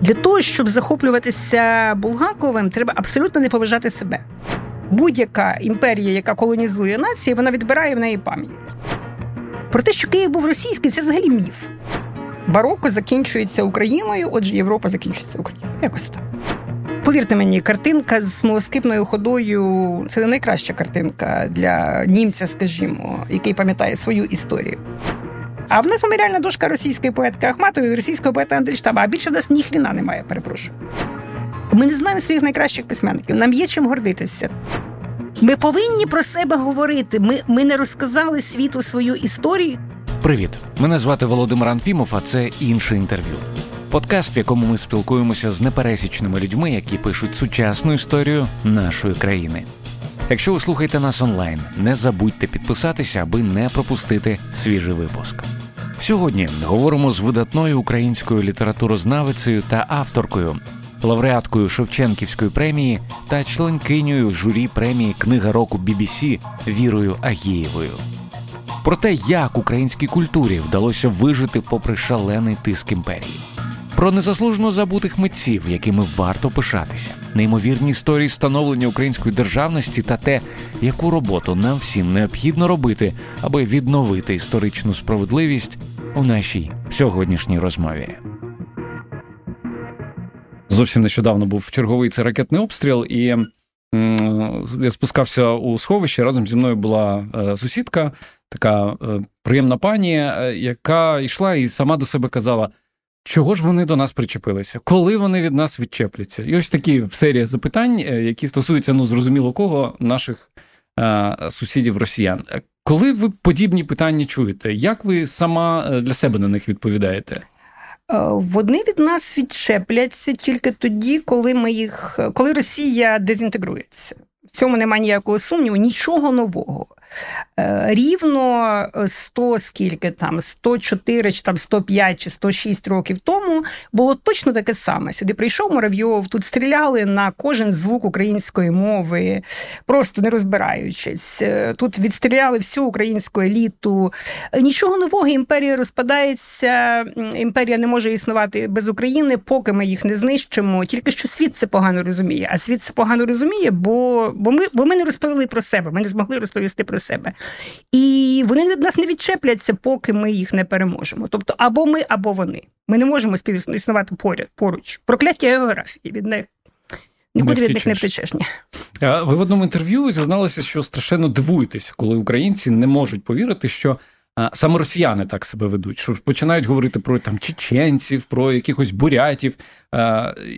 Для того, щоб захоплюватися Булгаковим, треба абсолютно не поважати себе. Будь-яка імперія, яка колонізує нації, вона відбирає в неї пам'ять. Про те, що Київ був російський, це взагалі міф. Бароко закінчується Україною, отже, Європа закінчується Україною. Якось так. Повірте мені, картинка з смолоскипною ходою це не найкраща картинка для німця, скажімо, який пам'ятає свою історію. А в нас меморіальна дошка російської поетки Ахматової, російського поета Андельштаба, а більше в нас ніхріна немає, перепрошую. Ми не знаємо своїх найкращих письменників. Нам є чим гордитися. Ми повинні про себе говорити. Ми ми не розказали світу свою історію. Привіт, мене звати Володимир Анфімов, а це інше інтерв'ю. Подкаст, в якому ми спілкуємося з непересічними людьми, які пишуть сучасну історію нашої країни. Якщо ви слухаєте нас онлайн, не забудьте підписатися, аби не пропустити свіжий випуск. Сьогодні говоримо з видатною українською літературознавицею та авторкою, лауреаткою Шевченківської премії та членкинею журі премії Книга року BBC Вірою Агієвою. Про те, як українській культурі вдалося вижити попри шалений тиск імперії про незаслужено забутих митців, якими варто пишатися, неймовірні історії становлення української державності та те, яку роботу нам всім необхідно робити, аби відновити історичну справедливість у нашій сьогоднішній розмові. Зовсім нещодавно був черговий це ракетний обстріл, і я спускався у сховище. Разом зі мною була е, сусідка, така е, приємна пані, е, яка йшла і сама до себе казала: Чого ж вони до нас причепилися? Коли вони від нас відчепляться? І ось такі серія запитань, які стосуються ну зрозуміло кого наших е, сусідів росіян. Е, коли ви подібні питання чуєте, як ви сама е, для себе на них відповідаєте? Вони від нас відчепляться тільки тоді, коли ми їх, коли Росія дезінтегрується. В цьому немає ніякого сумніву, нічого нового. Е, рівно 100 скільки там, 104 чи там 105 чи 106 років тому було точно таке саме. Сюди прийшов Муравйов, тут стріляли на кожен звук української мови, просто не розбираючись. Е, тут відстріляли всю українську еліту. Нічого нового, імперія розпадається, імперія не може існувати без України, поки ми їх не знищимо. Тільки що світ це погано розуміє. А світ це погано розуміє, бо, бо, ми, бо ми не розповіли про себе, ми не змогли розповісти про себе. І вони від нас не відчепляться, поки ми їх не переможемо. Тобто, або ми, або вони. Ми не можемо співіснувати поряд поруч. Прокляття географії від них. Нікуди від них не втечеш. Ви в одному інтерв'ю зізналися, що страшенно дивуєтеся, коли українці не можуть повірити, що саме росіяни так себе ведуть, що починають говорити про там чеченців, про якихось бурятів.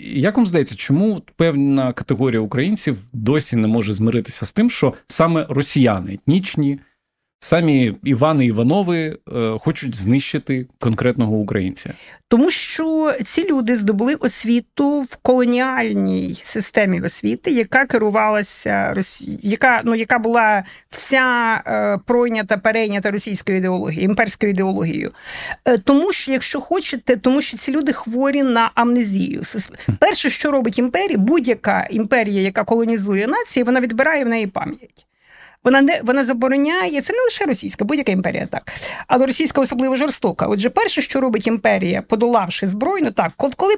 Як вам здається, чому певна категорія українців досі не може змиритися з тим, що саме росіяни етнічні? Самі Івани Іванови е, хочуть знищити конкретного українця, тому що ці люди здобули освіту в колоніальній системі освіти, яка керувалася яка ну яка була вся е, пройнята перейнята російською ідеологією, імперською ідеологією. Е, тому що, якщо хочете, тому що ці люди хворі на амнезію. Перше, що робить імперія, будь-яка імперія, яка колонізує нації, вона відбирає в неї пам'ять. Вона не вона забороняє це не лише російська, будь-яка імперія так, але російська особливо жорстока. Отже, перше, що робить імперія, подолавши збройну, так коли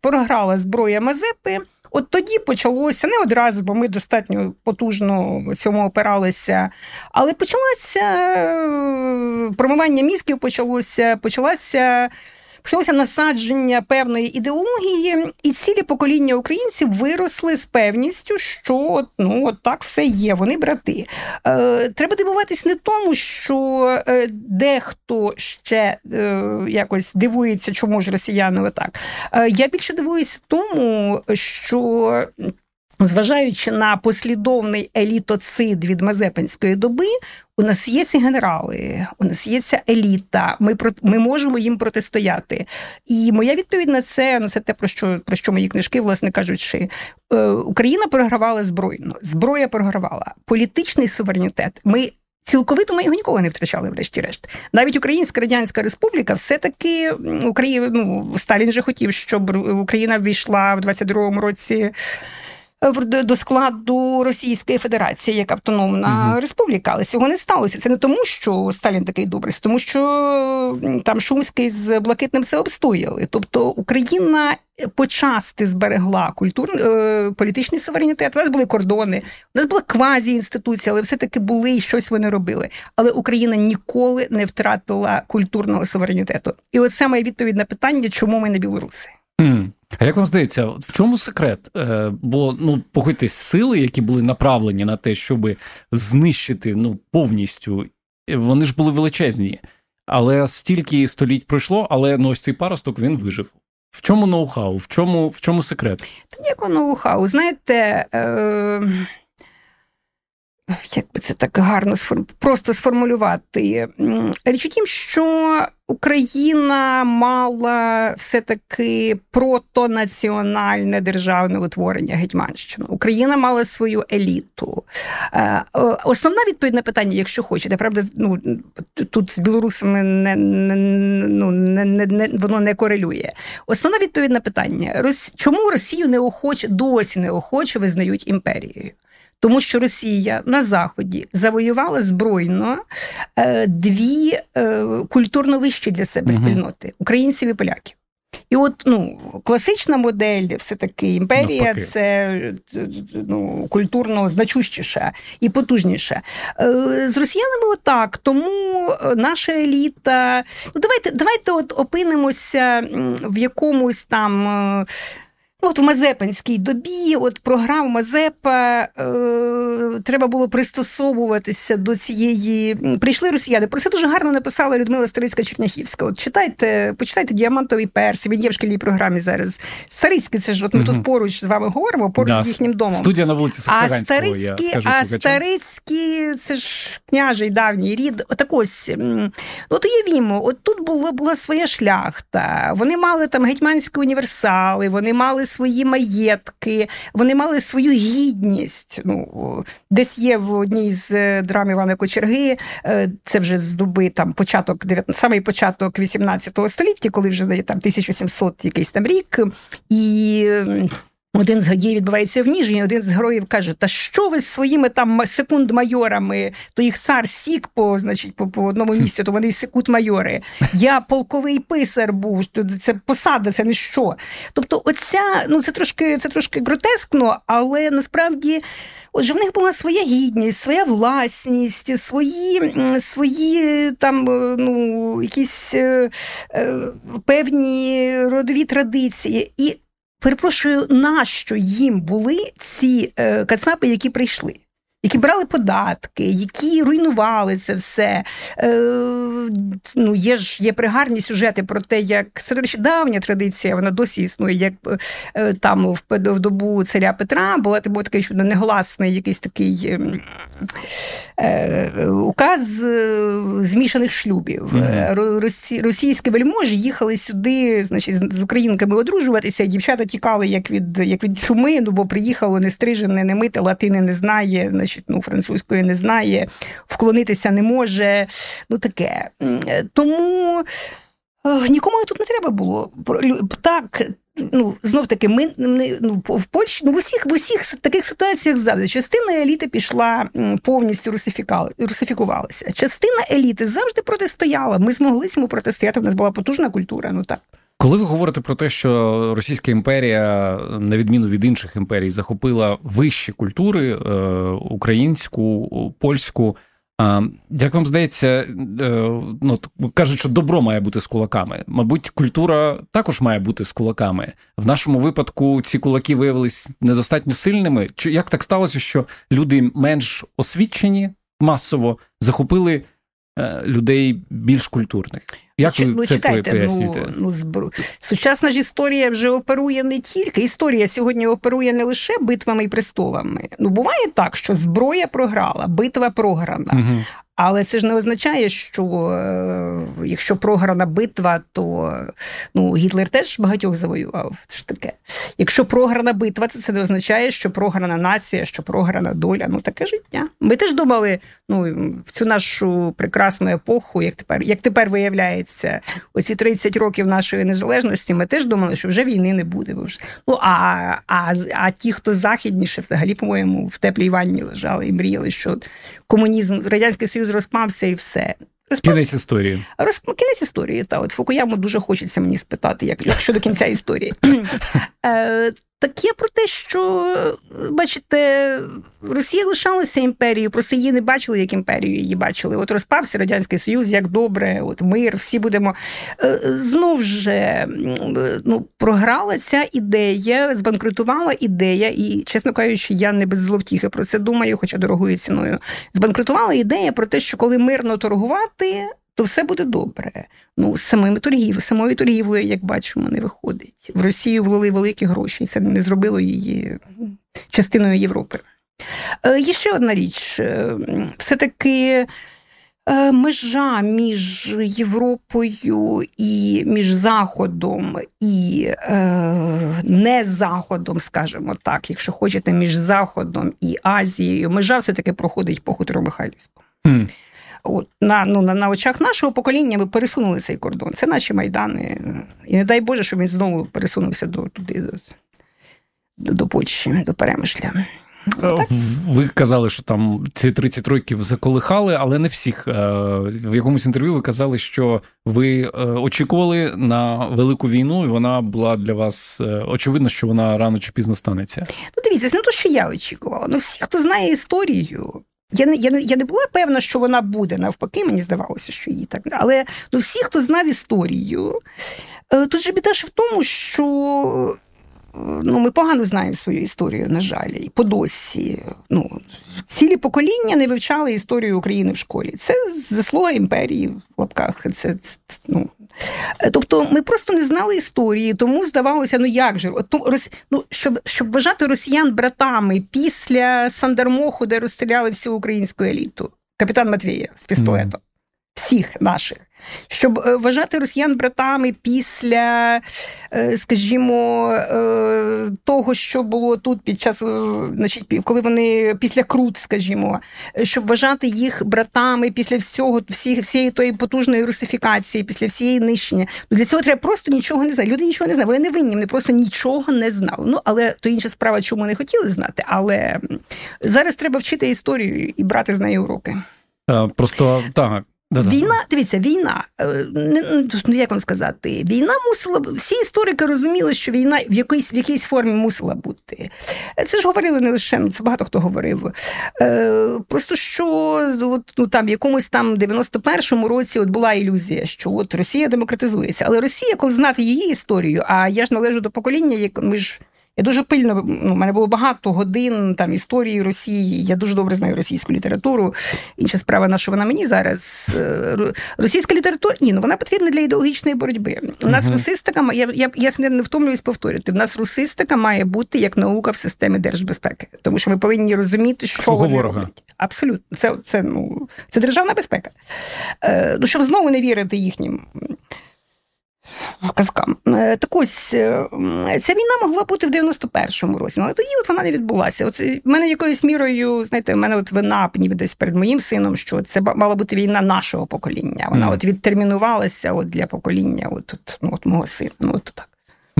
програла зброя Мазепи. От тоді почалося не одразу, бо ми достатньо потужно цьому опиралися. Але почалося е, промивання мізків, почалося, почалася почалося насадження певної ідеології, і цілі покоління українців виросли з певністю, що ну от так все є. Вони брати. Е, Треба дивуватись не тому, що е, дехто ще е, якось дивується, чому ж росіяни отак. Е, Я більше дивуюся тому, що. Зважаючи на послідовний елітоцид від Мазепинської доби, у нас є ці генерали, у нас є ця еліта. Ми ми можемо їм протистояти. І моя відповідь на це ну це те, про що про що мої книжки, власне кажучи, е, Україна програвала збройно, зброя програвала політичний суверенітет. Ми Цілковито ми його ніколи не втрачали, врешті-решт. Навіть Українська Радянська Республіка все-таки Україна, ну, Сталін же хотів, щоб Україна ввійшла в 22-му році до складу Російської Федерації як автономна угу. республіка, але цього не сталося. Це не тому, що Сталін такий добрий, тому що там Шумський з Блакитним все обстояли. Тобто Україна почасти зберегла культурний е, політичний суверенітет. У нас були кордони, у нас була квазі інституція, але все-таки були і щось вони робили. Але Україна ніколи не втратила культурного суверенітету. І оце моя відповідь на питання, чому ми не білоруси. Mm. А як вам здається, в чому секрет? Е, бо ну погодьтесь, сили, які були направлені на те, щоб знищити ну повністю, вони ж були величезні. Але стільки століть пройшло, але ну ось цей паросток він вижив. В чому ноу-хау? В чому в чому секрет? Та ніякого ноу-хау. Знаєте, е, як би це так гарно просто сформулювати? Річ у тім, що Україна мала все-таки протонаціональне державне утворення Гетьманщину. Україна мала свою еліту. Е, основна відповідь на питання, якщо хочете, правда, ну тут з білорусами не, не, ну, не, не, воно не корелює. Основна відповідь на питання: чому Росію неохоче досі неохоче визнають імперією? Тому що Росія на Заході завоювала збройно е, дві е, культурно вищі для себе спільноти українців і поляків. І от ну, класична модель, все-таки імперія, Навпаки. це ну, культурно значущіша і потужніша. Е, з росіянами отак. Тому наша еліта. Ну, Давайте давайте от опинимося в якомусь там. От в Мазепинській добі, от програм Мазепа е, треба було пристосовуватися до цієї. Прийшли росіяни. Про це дуже гарно написала Людмила Старицька Черняхівська. От читайте, почитайте діамантовий перс. Він є в шкільній програмі зараз. Старицький, це ж от ми угу. тут поруч з вами говоримо, поруч да, з їхнім домом. Студія на вулиці А Старицький, а Старицький це ж княжий давній рід. Отак ось. От уявімо, от тут була була своя шляхта. Вони мали там гетьманські універсали, вони мали свої маєтки, вони мали свою гідність. Ну, Десь є в одній з е, драм Івана Кочерги, е, це вже з доби там початок, самий початок 18 століття, коли вже там 1700 якийсь там рік. і... Один з гадів відбувається в Ніжні, один з героїв каже: Та що ви з своїми там секунд-майорами, то їх цар сік по значить, по, по одному місці, то вони секунд-майори. Я полковий писар був, це посада, це не що. Тобто, оця, ну це трошки це трошки гротескно, але насправді. Отже, в них була своя гідність, своя власність, свої свої там ну, якісь е, е, певні родові традиції. І перепрошую, нащо їм були ці е, кацапи, які прийшли? Які брали податки, які руйнували це все. Е, ну, Є ж є пригарні сюжети про те, як це давня традиція, вона досі існує, як е, там в, в добу царя Петра була був такий що негласний якийсь такий ем, е, указ е, змішаних шлюбів. Mm-hmm. Російські вельможі їхали сюди, значить, з українками одружуватися, і дівчата тікали як від як від чуми, ну бо приїхало не стрижене, не мите, латини не знає. значить, значить, ну, французької не знає, вклонитися не може. Ну таке. Тому е, нікому тут не треба було. Так, ну, знов таки, ми ну, в Польщі ну, в усіх в усіх таких ситуаціях завжди частина еліти пішла повністю русифікувалася. Частина еліти завжди протистояла. Ми змогли цьому протистояти. У нас була потужна культура. Ну так. Коли ви говорите про те, що Російська імперія, на відміну від інших імперій, захопила вищі культури е, українську, польську. Як вам здається, е, ну кажуть, що добро має бути з кулаками. Мабуть, культура також має бути з кулаками. В нашому випадку ці кулаки виявились недостатньо сильними. Чи як так сталося, що люди менш освічені масово захопили Е, людей більш культурних. Як ви ну, це чекайте, пояснюєте? Ну, ну, збру... Сучасна ж історія вже оперує не тільки. Історія сьогодні оперує не лише битвами і престолами. Ну, буває так, що зброя програла, битва програна. Угу. Але це ж не означає, що е, якщо програна битва, то ну, Гітлер теж багатьох завоював. Це ж таке. Якщо програна битва, це це не означає, що програна нація, що програна доля. Ну таке життя. Ми теж думали, ну в цю нашу прекрасну епоху, як тепер, як тепер виявляється, оці 30 років нашої незалежності, ми теж думали, що вже війни не буде. Ну а а, а ті, хто західніше, взагалі, по-моєму, в теплій ванні лежали і мріяли, що комунізм, радянський союз розпався і все. Розпався. Кінець історії. Роз... Кінець історії. Та от Фукуяму дуже хочеться мені спитати, як, як щодо кінця історії. Е, таке про те, що, бачите, Росія лишалася імперією, просто її не бачили, як імперію її бачили. От розпався Радянський Союз, як добре, от мир, всі будемо. Е, знов же ну, програла ця ідея, збанкрутувала ідея, і, чесно кажучи, я не без зловтіхи про це думаю, хоча дорогою ціною. Збанкрутувала ідея про те, що коли мирно торгувати то все буде добре. Ну, з самими торгів, самою торгівлею, як бачимо, не виходить. В Росію влили великі гроші, і це не зробило її частиною Європи. Е, є ще одна річ: е, все-таки. Е, межа між Європою і між Заходом і не Заходом, скажімо так, якщо хочете, між Заходом і Азією, межа все-таки проходить по хутору Михайлівському. Mm. От, На ну, на, на очах нашого покоління ми пересунули цей кордон. Це наші майдани. І не дай Боже, щоб він знову пересунувся до туди, до, до, до Польщі, до Перемишля. Так? Ви казали, що там ці 30 років заколихали, але не всіх. Е, в якомусь інтерв'ю ви казали, що ви е, очікували на велику війну, і вона була для вас е, очевидно, що вона рано чи пізно станеться. Ну, дивіться, не те, що я очікувала. Ну, всі, хто знає історію, я не я не, я не була певна, що вона буде навпаки, мені здавалося, що її так. Але ну, всі, хто знав історію, е, тут же біда ж в тому, що ну, ми погано знаємо свою історію, на жаль, і по досі. Ну, Цілі покоління не вивчали історію України в школі. Це заслуга імперії в лапках. Це, це ну. Тобто ми просто не знали історії, тому здавалося, ну як же, От, ну, щоб щоб вважати росіян братами після Сандермоху, де розстріляли всю українську еліту, капітан Матвієв з пістолетом, mm. всіх наших щоб е, вважати росіян братами після, е, скажімо, е, того, що було тут під час, значить, коли вони після Крут, скажімо, щоб вважати їх братами після всього, всі, всієї тої потужної русифікації, після всієї нищення. Ну для цього треба просто нічого не знати. Люди нічого не знають, вони не винні, вони просто нічого не знали. Ну але то інша справа, чому не хотіли знати. Але зараз треба вчити історію і брати з неї уроки. Просто так, Да-да. Війна, дивіться, війна. Е, ну, як вам сказати, війна мусила всі історики розуміли, що війна в якійсь в якійсь формі мусила бути. Це ж говорили не лише, ну це багато хто говорив. Е, Просто що от, ну, там в якомусь там 91-му році от була ілюзія, що от Росія демократизується. Але Росія, коли знати її історію, а я ж належу до покоління, як ми ж. Я дуже пильно, ну, у мене було багато годин там історії Росії. Я дуже добре знаю російську літературу. Інша справа, на що вона мені зараз. Е, російська література ні, ну вона потрібна для ідеологічної боротьби. У нас uh русистика, я я, я не втомлююсь повторювати. У нас русистика має бути як наука в системі держбезпеки, тому що ми повинні розуміти, що вони роблять. Абсолютно, це це, ну, це державна безпека. Е, Ну, щоб знову не вірити їхнім казкам. Е, так ось е, ця війна могла бути в 91-му році, але тоді от вона не відбулася. От в мене якоюсь мірою, знаєте, в мене от вина ніби десь перед моїм сином, що це мала бути війна нашого покоління. Вона mm. от відтермінувалася от для покоління от, от, ну, от мого сина. Ну, от так.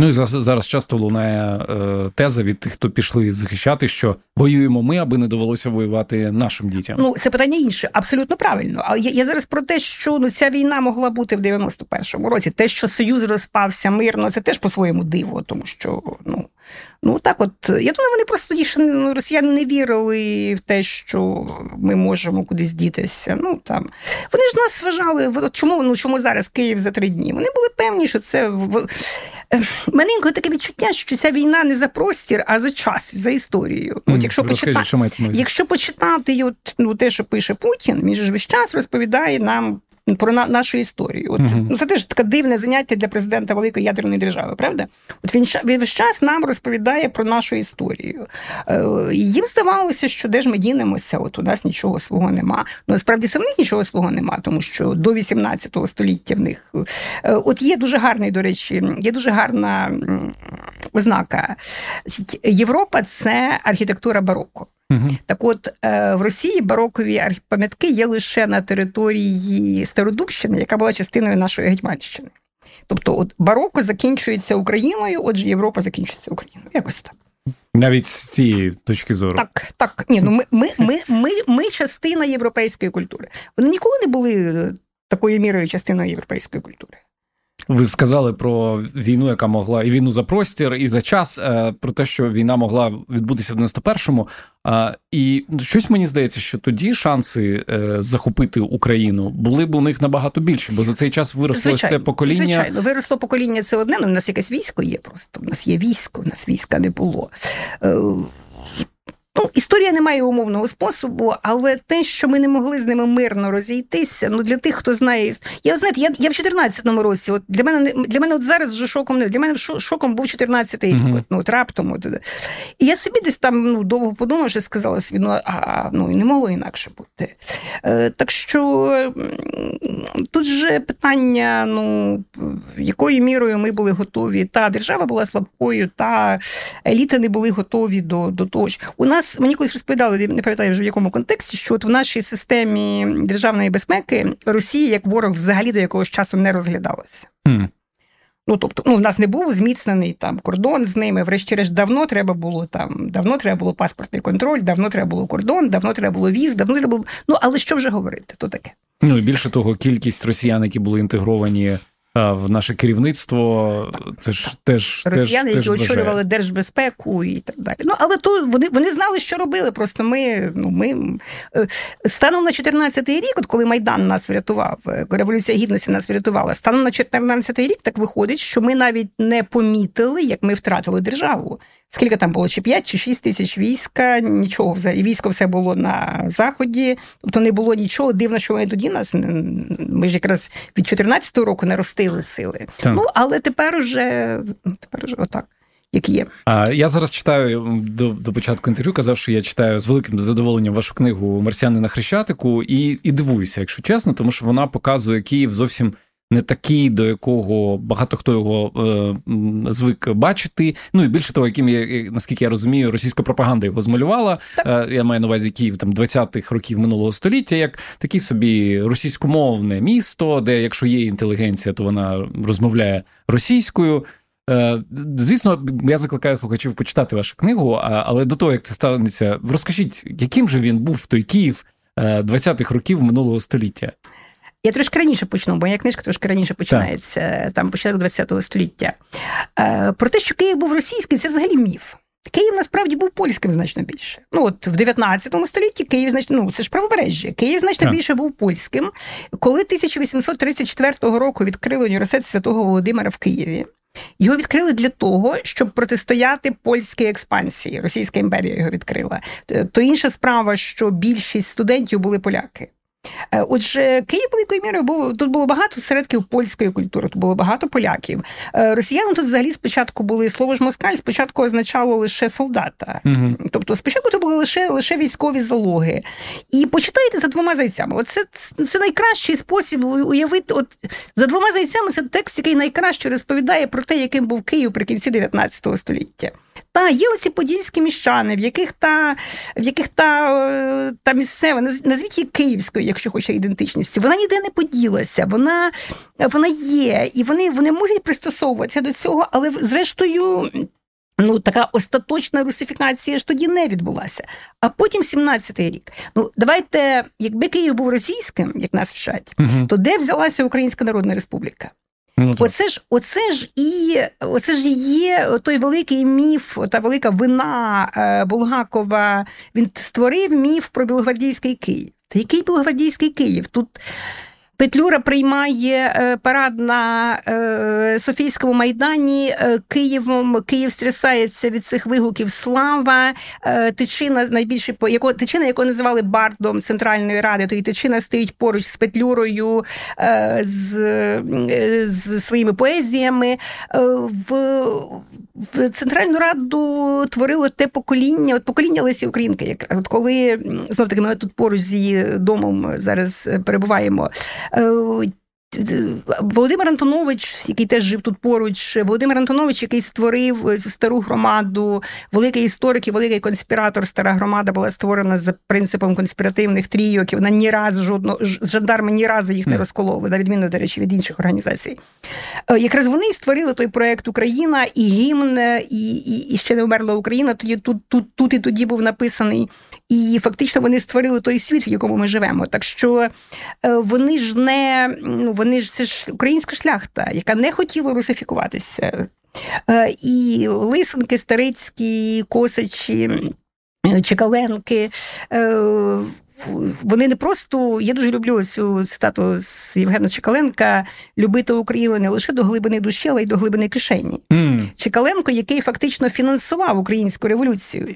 Ну і зараз часто лунає е, теза від тих, хто пішли захищати, що воюємо ми, аби не довелося воювати нашим дітям. Ну це питання інше, абсолютно правильно. Але я, я зараз про те, що ну ця війна могла бути в 91-му році. Те, що союз розпався мирно, це теж по-своєму диво, тому що ну Ну так, от я думаю, вони просто тоді ще ну, росіяни не вірили в те, що ми можемо кудись дітися. Ну там вони ж нас вважали, чому ну чому зараз Київ за три дні? Вони були певні, що це в е, мене інколи таке відчуття, що ця війна не за простір, а за час, за історію. Mm, от якщо почитати, що якщо почитати от, ну, те, що пише Путін, він ж весь час розповідає нам про на, нашу історію. От, uh-huh. ну, Це теж таке дивне заняття для президента великої ядерної держави, правда? От він він весь час нам розповідає про нашу історію. Е, Їм здавалося, що де ж ми дінемося, от у нас нічого свого нема. Ну насправді це в них нічого свого нема, тому що до 18 століття в них е, от є дуже гарний, до речі, є дуже гарна ознака. Європа це архітектура бароко. Угу. Так от е, в Росії барокові пам'ятки є лише на території Стародубщини, яка була частиною нашої Гетьманщини. Тобто, от бароко закінчується Україною, отже, Європа закінчується Україною. Якось так. Навіть з цієї точки зору. Так, так. Ні, ну ми, ми, ми, ми, ми частина європейської культури. Вони ніколи не були такою мірою частиною європейської культури. Ви сказали про війну, яка могла і війну за простір, і за час, е, про те, що війна могла відбутися в 91-му. І щось мені здається, що тоді шанси е, захопити Україну були б у них набагато більше, бо за цей час виросло звичайно, це покоління. Звичайно, виросло покоління це одне. але У нас якесь військо є просто. У нас є військо, у нас війська не було. Ну, історія не має умовного способу, але те, що ми не могли з ними мирно розійтися, ну для тих, хто знає, я знаєте, я я в 14-му році. От для мене для мене от зараз вже шоком не для мене шоком був 14-й рік. Uh-huh. Ну от раптом. От, і я собі десь там ну, довго подумав, що сказала собі, ну а ну і не могло інакше бути. Е, Так що тут же питання, ну якою мірою ми були готові, та держава була слабкою, та еліти не були готові до, до того. У нас нас мені колись розповідали, не пам'ятаю вже в якому контексті, що от в нашій системі державної безпеки Росія як ворог взагалі до якогось часу не розглядалася. Mm. Ну, тобто, ну, у нас не був зміцнений там кордон з ними. Врешті-решт, давно треба було там, давно треба було паспортний контроль, давно треба було кордон, давно треба було віз, давно треба було. Ну, але що вже говорити? То таке. Ну і більше того, кількість росіян, які були інтегровані в наше керівництво. Це ж теж росіяни, теж, які теж очолювали держбезпеку і так далі. Ну але то вони вони знали, що робили. Просто ми ну ми е, станом на 14-й рік, от коли Майдан нас врятував, е, революція гідності нас врятувала. Станом на 14-й рік так виходить, що ми навіть не помітили, як ми втратили державу. Скільки там було? Чи 5, чи 6 тисяч війська, нічого. Військо все було на заході, тобто не було нічого. Дивно, що вони тоді нас ми ж якраз від 14-го року не ростили сили. Так. Ну але тепер уже тепер уже отак. Як є. А я зараз читаю до до початку інтерв'ю, казав, що я читаю з великим задоволенням вашу книгу Марсіани на Хрещатику і і дивуюся, якщо чесно, тому що вона показує Київ зовсім не такий, до якого багато хто його е, звик бачити. Ну і більше того, яким я наскільки я розумію, російська пропаганда його змалювала. Е, я маю на увазі Київ там 20-х років минулого століття, як такий собі російськомовне місто, де якщо є інтелігенція, то вона розмовляє російською. Е, звісно, я закликаю слухачів почитати вашу книгу, але до того як це станеться, розкажіть, яким же він був той Київ 20-х е, років минулого століття. Я трошки раніше почну, бо моя книжка трошки раніше починається, так. там початок ХХ століття. Е, про те, що Київ був російський, це взагалі міф. Київ насправді був польським значно більше. Ну от в 19 столітті Київ значно ну це ж правобережжя. Київ значно так. більше був польським. Коли 1834 року відкрили університет святого Володимира в Києві. Його відкрили для того, щоб протистояти польській експансії. Російська імперія його відкрила. То інша справа, що більшість студентів були поляки. Е, отже, Київ великою мірою був тут було багато середків польської культури, тут було багато поляків. Е, росіяни тут взагалі спочатку були слово ж москаль, спочатку означало лише солдата. Угу. Тобто, спочатку це були лише лише військові залоги. І почитайте за двома зайцями. Оце це найкращий спосіб уявити. От за двома зайцями це текст, який найкраще розповідає про те, яким був Київ при кінці 19 століття. Та є оці подільські міщани, в яких та в яких та, е, та місцева, назвіть її київською, якщо хоче ідентичності, вона ніде не поділася, вона вона є, і вони вони можуть пристосовуватися до цього, але зрештою. Ну, така остаточна русифікація ж тоді не відбулася. А потім 17-й рік. Ну, давайте, якби Київ був російським, як нас вчать, угу. то де взялася Українська Народна Республіка? Ну, оце ж, оце ж і оце ж є той великий міф, та велика вина е, Булгакова. Він створив міф про Білогвардійський Київ. Та який Білогвардійський Київ? Тут Петлюра приймає е, парад на е, Софійському майдані е, Києвом. Київ стрясається від цих вигуків Слава. Тичина найбільше яко тичина, яку називали бардом Центральної ради, то і тичина стоїть поруч з Петлюрою з з своїми поезіями. В в Центральну раду творило те покоління, от покоління Лесі Українки, як от коли знов таки ми тут поруч з її домом зараз перебуваємо. Е, Володимир Антонович, який теж жив тут поруч, Володимир Антонович, який створив стару громаду, великий історик і великий конспіратор. Стара громада була створена за принципом конспіративних трійок. і Вона ні разу жодно жандарми ні разу їх не розкололи, на відміну, до речі, від інших організацій. Е, якраз вони і створили той проект Україна і гімн, і і, і ще не вмерла Україна. Тоді тут, тут, тут і тоді був написаний. І фактично вони створили той світ, в якому ми живемо. Так що е, вони ж не ну вони ж це ж українська шляхта, яка не хотіла русифікуватися. Е, і Лисенки, Старицькі, Косачі, е, Чекаленки. Вони не просто, я дуже люблю цю цитату з Євгена Чекаленка любити Україну не лише до глибини душі, але й до глибини кишені. Mm. Чекаленко, який фактично фінансував українську революцію.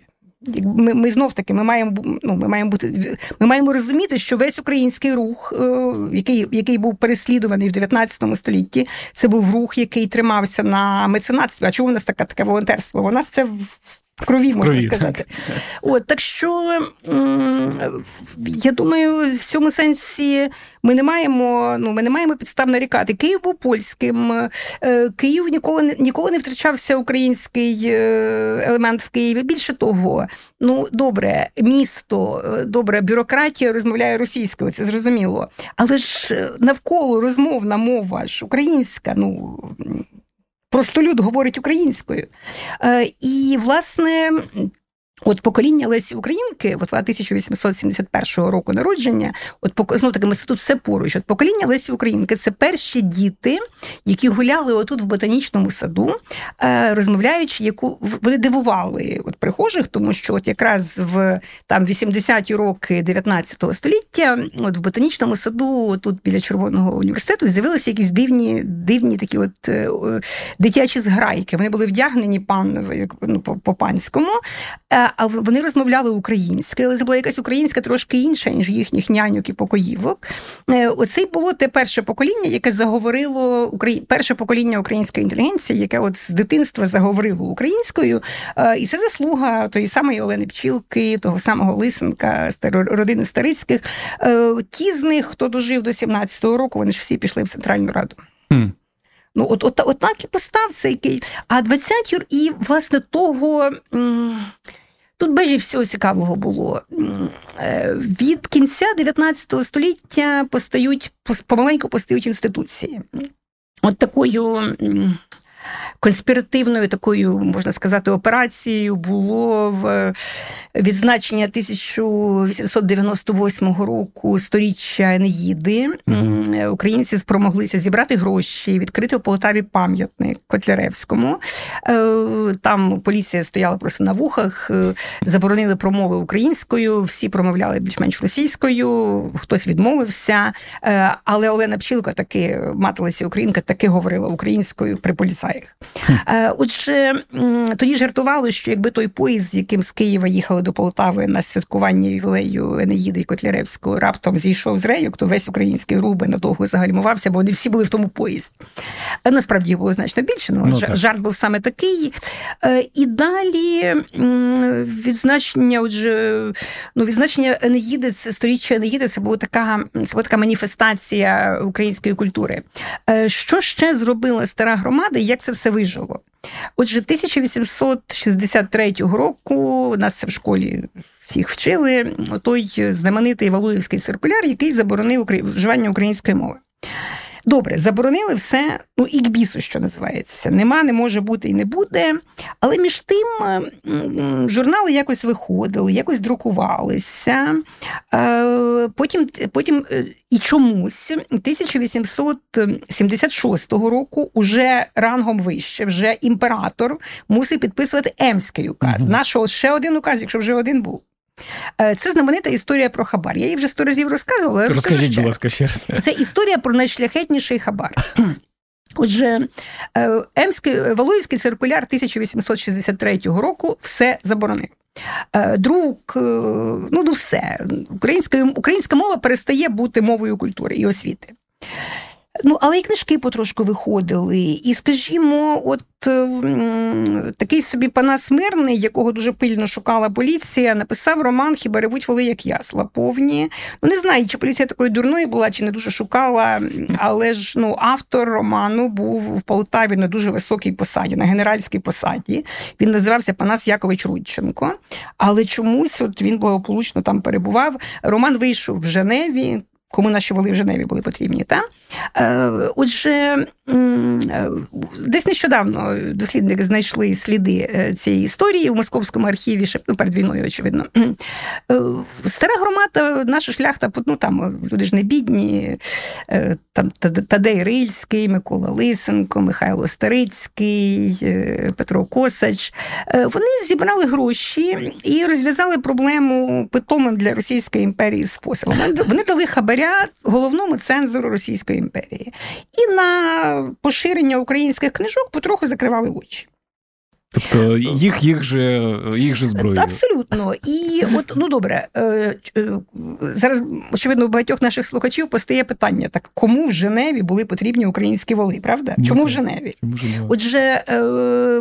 Ми ми знов таки ми маємо ну, ми маємо бути ми маємо розуміти, що весь український рух, е, який який був переслідуваний в 19 столітті, це був рух, який тримався на меценатстві. А чому в нас таке таке волонтерство? У нас це в крові, можна крові, сказати. Так. От, Так що я думаю, в цьому сенсі ми не маємо ну, ми не маємо підстав нарікати. Київ був польським, е, Київ ніколи ніколи не втрачався український е, елемент в Києві. Більше того, ну добре, місто, е, добре, бюрократія розмовляє російською, це зрозуміло. Але ж навколо розмовна мова ж українська, ну простолюд говорить українською. Е, і, власне. От покоління Лесі Українки, от 1871 року народження, от знов таки ми тут все поруч. От покоління Лесі Українки це перші діти, які гуляли отут в ботанічному саду, е, розмовляючи, яку вони дивували от прихожих, тому що от якраз в там 80-ті роки 19 століття, от в ботанічному саду, тут біля Червоного університету, з'явилися якісь дивні, дивні такі от е, дитячі зграйки. Вони були вдягнені пан ну, по панському. А вони розмовляли українською, але це була якась українська трошки інша, ніж їхніх няньок і покоївок. Е, оце було те перше покоління, яке заговорило перше покоління української інтелігенції, яке от з дитинства заговорило українською. Е, і це заслуга тої самої Олени Пчілки, того самого Лисенка, родини Старицьких. Е, ті з них, хто дожив до 17-го року, вони ж всі пішли в Центральну Раду. Mm. Ну, от, от, от так і постав цей А 20 і, власне, того. Тут безліч всього цікавого було. Е, від кінця 19 століття постають помаленьку постають інституції. От такою конспіративною такою, можна сказати, операцією було в відзначення 1898 року сторіччя Енеїди. Mm-hmm. Українці спромоглися зібрати гроші, відкрити у Полтаві пам'ятник Котляревському. Е, там поліція стояла просто на вухах, е, заборонили промови українською, всі промовляли більш-менш російською, хтось відмовився. Але Олена Пчілко таки матилася українка, таки говорила українською при поліцаях. Е, отже, тоді жартували, що якби той поїзд, з яким з Києва їхали до Полтави на святкування ювілею Енеїди і Котляревського, раптом зійшов з рейок, то весь український рух надовго загальмувався, бо вони всі були в тому поїзді. Е, насправді їх було значно більше, але ну, жарт був саме такий. Е, і далі відзначення, отже, ну, відзначення Енеїди, сторіччя Енеїди, це була така, це була така маніфестація української культури. Що ще зробила стара громада? Як це все вижило. Отже, 1863 року нас в школі всіх вчили той знаменитий Валуївський циркуляр, який заборонив вживання української мови. Добре, заборонили все, ну і к бісу, що називається. Нема, не може бути і не буде. Але між тим журнали якось виходили, якось друкувалися. Е, потім потім е, і чомусь 1876 року уже рангом вище, вже імператор мусив підписувати Емський указ. Угу. Нашого ще один указ, якщо вже один був. Це знаменита історія про хабар. Я її вже сто разів розказувала. Розкажіть, будь ласка, ще раз. Це історія про найшляхетніший хабар. Отже, Емський Валуївський циркуляр 1863 року все заборонив. Друк, ну ну все, українська, українська мова перестає бути мовою культури і освіти. Ну, але і книжки потрошку виходили. І, скажімо, от такий собі Панас Мирний, якого дуже пильно шукала поліція, написав роман Хіба ревуть воли, як ясла повні. Ну, не знаю, чи поліція такою дурною була, чи не дуже шукала, але ж ну, автор роману був в Полтаві на дуже високій посаді, на генеральській посаді. Він називався Панас Якович Рудченко. Але чомусь от він благополучно там перебував. Роман вийшов в Женеві кому наші воли в Женеві були потрібні. Та? Е, отже, е, десь нещодавно дослідники знайшли сліди е, цієї історії у московському архіві, ще ну, перед війною, очевидно. Стара громада, наша шляхта, ну там люди ж не бідні, там Тадей Рильський, Микола Лисенко, Михайло Старицький, Петро Косач. Вони зібрали гроші і розв'язали проблему питомим для Російської імперії способом. Вони дали хабаря благодаря головному цензору Російської імперії. І на поширення українських книжок потроху закривали очі. Тобто їх їх же їх же зброєю. Абсолютно. І от ну добре, е, е, зараз очевидно у багатьох наших слухачів постає питання: так кому в Женеві були потрібні українські воли, правда? Ну, Чому в Женеві? Отже, е,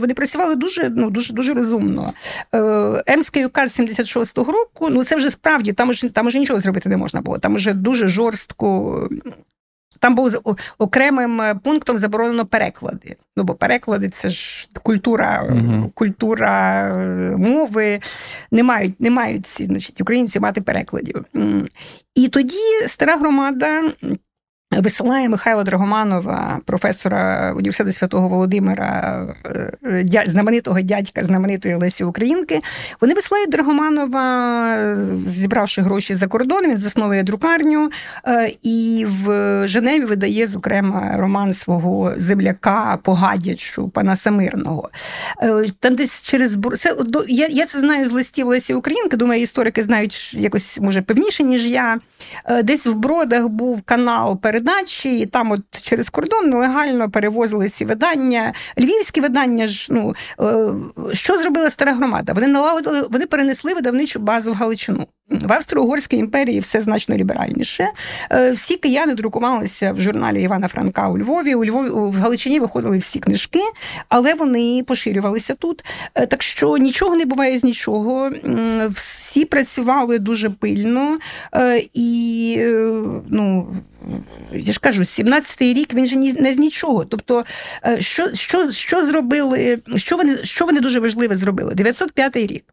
вони працювали дуже ну дуже дуже розумно. Емський указ 76-го року. Ну це вже справді там вже там вже нічого зробити не можна було. Там вже дуже жорстко там був окремим е, пунктом заборонено переклади. Ну, бо переклади це ж культура, угу. культура е, мови. Не мають, не мають значить, українці мати перекладів. І тоді стара громада Висилає Михайла Драгоманова, професора університету Святого Володимира, е, знаменитого дядька знаменитої Лесі Українки. Вони висилають Драгоманова, зібравши гроші за кордон. Він засновує друкарню е, і в Женеві видає, зокрема, роман свого земляка Погадячу, пана Самирного. Е, там десь через це, я, я це знаю з листів Лесі Українки. Думаю, історики знають якось може певніше, ніж я. Десь в бродах був канал перед передачі, і там, от через кордон, нелегально перевозили ці видання. Львівські видання ж ну е, що зробила стара громада? Вони налагодили, вони перенесли видавничу базу в Галичину. В Австро-Угорській імперії все значно ліберальніше. Е, всі кияни друкувалися в журналі Івана Франка у Львові. У Львові в Галичині виходили всі книжки, але вони поширювалися тут. Е, так що нічого не буває з нічого. Всі працювали дуже пильно і ну. Я ж кажу, 17-й рік він же не з нічого. Тобто, що що, що зробили, що вони що вони дуже важливе зробили? 905 рік.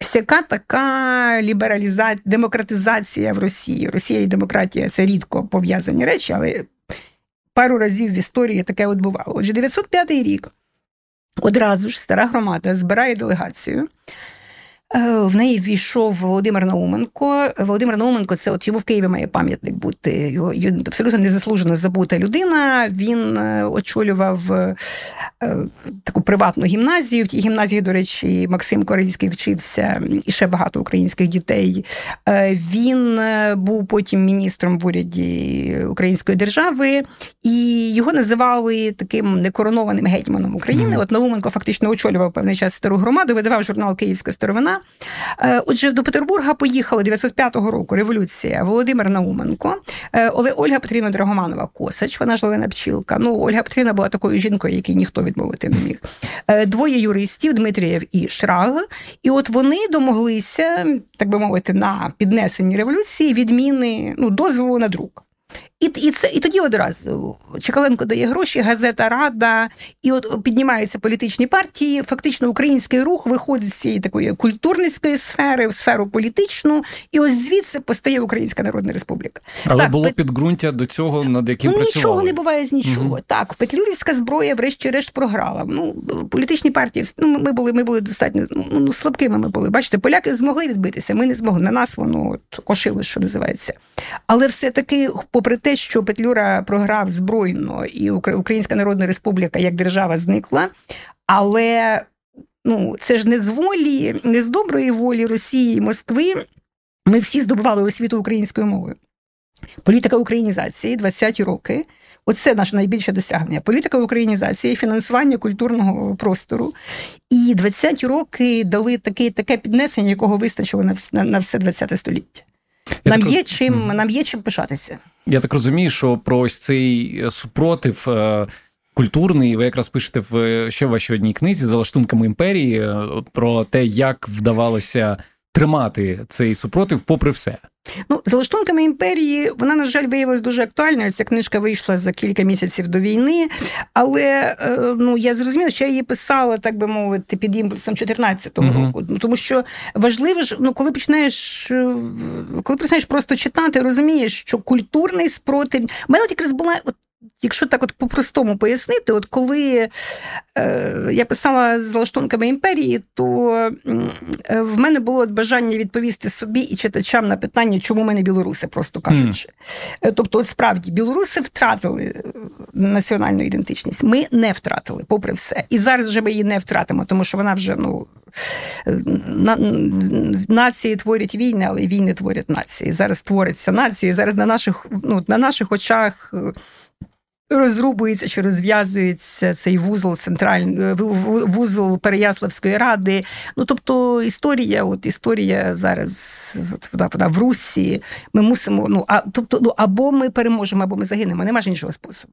Всяка така лібералізація, демократизація в Росії. Росія і демократія це рідко пов'язані речі, але пару разів в історії таке от бувало. Отже, 905 рік одразу ж стара громада збирає делегацію. Е, в неї ввійшов Володимир Науменко. Володимир Науменко це от йому в Києві має пам'ятник бути. Його абсолютно незаслужено забута людина. Він е, очолював е, таку приватну гімназію. В тій гімназії, до речі, Максим Корильський вчився і ще багато українських дітей. Він був потім міністром в уряді Української держави, і його називали таким некоронованим гетьманом України. Mm-hmm. От Науменко фактично очолював певний час стару громаду, видавав журнал Київська старовина. Е, отже, до Петербурга поїхала 905 року революція Володимир Науменко, е, Ольга Петрівна Драгоманова Косач, вона ж Левина Пчілка. Ну, Ольга Петрівна була такою жінкою, якій ніхто відмовити не міг. Е, двоє юристів Дмитрієв і Шраг. І от вони домоглися, так би мовити, на піднесенні революції відміни ну, дозволу на друк. І і, це, і тоді одразу Чекаленко дає гроші, газета Рада, і от піднімаються політичні партії. Фактично, український рух виходить з цієї такої культурницької сфери в сферу політичну, і ось звідси постає Українська Народна Республіка. Але так, було пет... підґрунтя до цього, над яким ну, працювали? нічого не буває з нічого. Угу. Так, Петлюрівська зброя, врешті-решт, програла. Ну політичні партії ну, ми були, ми були достатньо ну, ну, слабкими. Ми були. Бачите, поляки змогли відбитися. Ми не змогли. На нас воно от, ошило, що називається. Але все таки, попри те, що Петлюра програв збройно, і Українська Народна Республіка як держава зникла, але ну це ж не з волі, не з доброї волі Росії і Москви. Ми всі здобували освіту українською мовою. Політика українізації 20-ті роки. Оце наше найбільше досягнення. Політика українізації, фінансування культурного простору. І 20-ті роки дали таке, таке піднесення, якого вистачило на на, на все 20-те століття. Нам так... є чим нам є чим пишатися. Я так розумію, що про ось цей супротив. Е, культурний, ви якраз пишете в ще в вашій одній книзі за лаштунками імперії е, про те, як вдавалося тримати цей супротив, попри все. Ну, за лаштунками імперії вона, на жаль, виявилася дуже актуальною. Ця книжка вийшла за кілька місяців до війни, але е, ну я зрозуміла, що я її писала, так би мовити, під імпульсом 14-го uh року. Ну тому що важливо ж, ну коли починаєш, е, коли починаєш просто читати, розумієш, що культурний спротив. У мене якраз була от Якщо так от по-простому пояснити, от коли е, я писала з лаштунками імперії, то е, в мене було бажання відповісти собі і читачам на питання, чому ми не білоруси, просто кажучи. Mm. Тобто, от справді, білоруси втратили е, національну ідентичність. Ми не втратили, попри все. І зараз вже ми її не втратимо, тому що вона вже ну. На, нації творять війни, але війни творять нації. Зараз творяться нації. Зараз на наших ну, на наших очах розрубується чи розв'язується цей вузол центральний е, вузол Переяславської ради. Ну тобто історія, от історія зараз от, вона, вона в Русі. Ми мусимо. Ну а тобто, ну або ми переможемо, або ми загинемо. Нема ж іншого способу.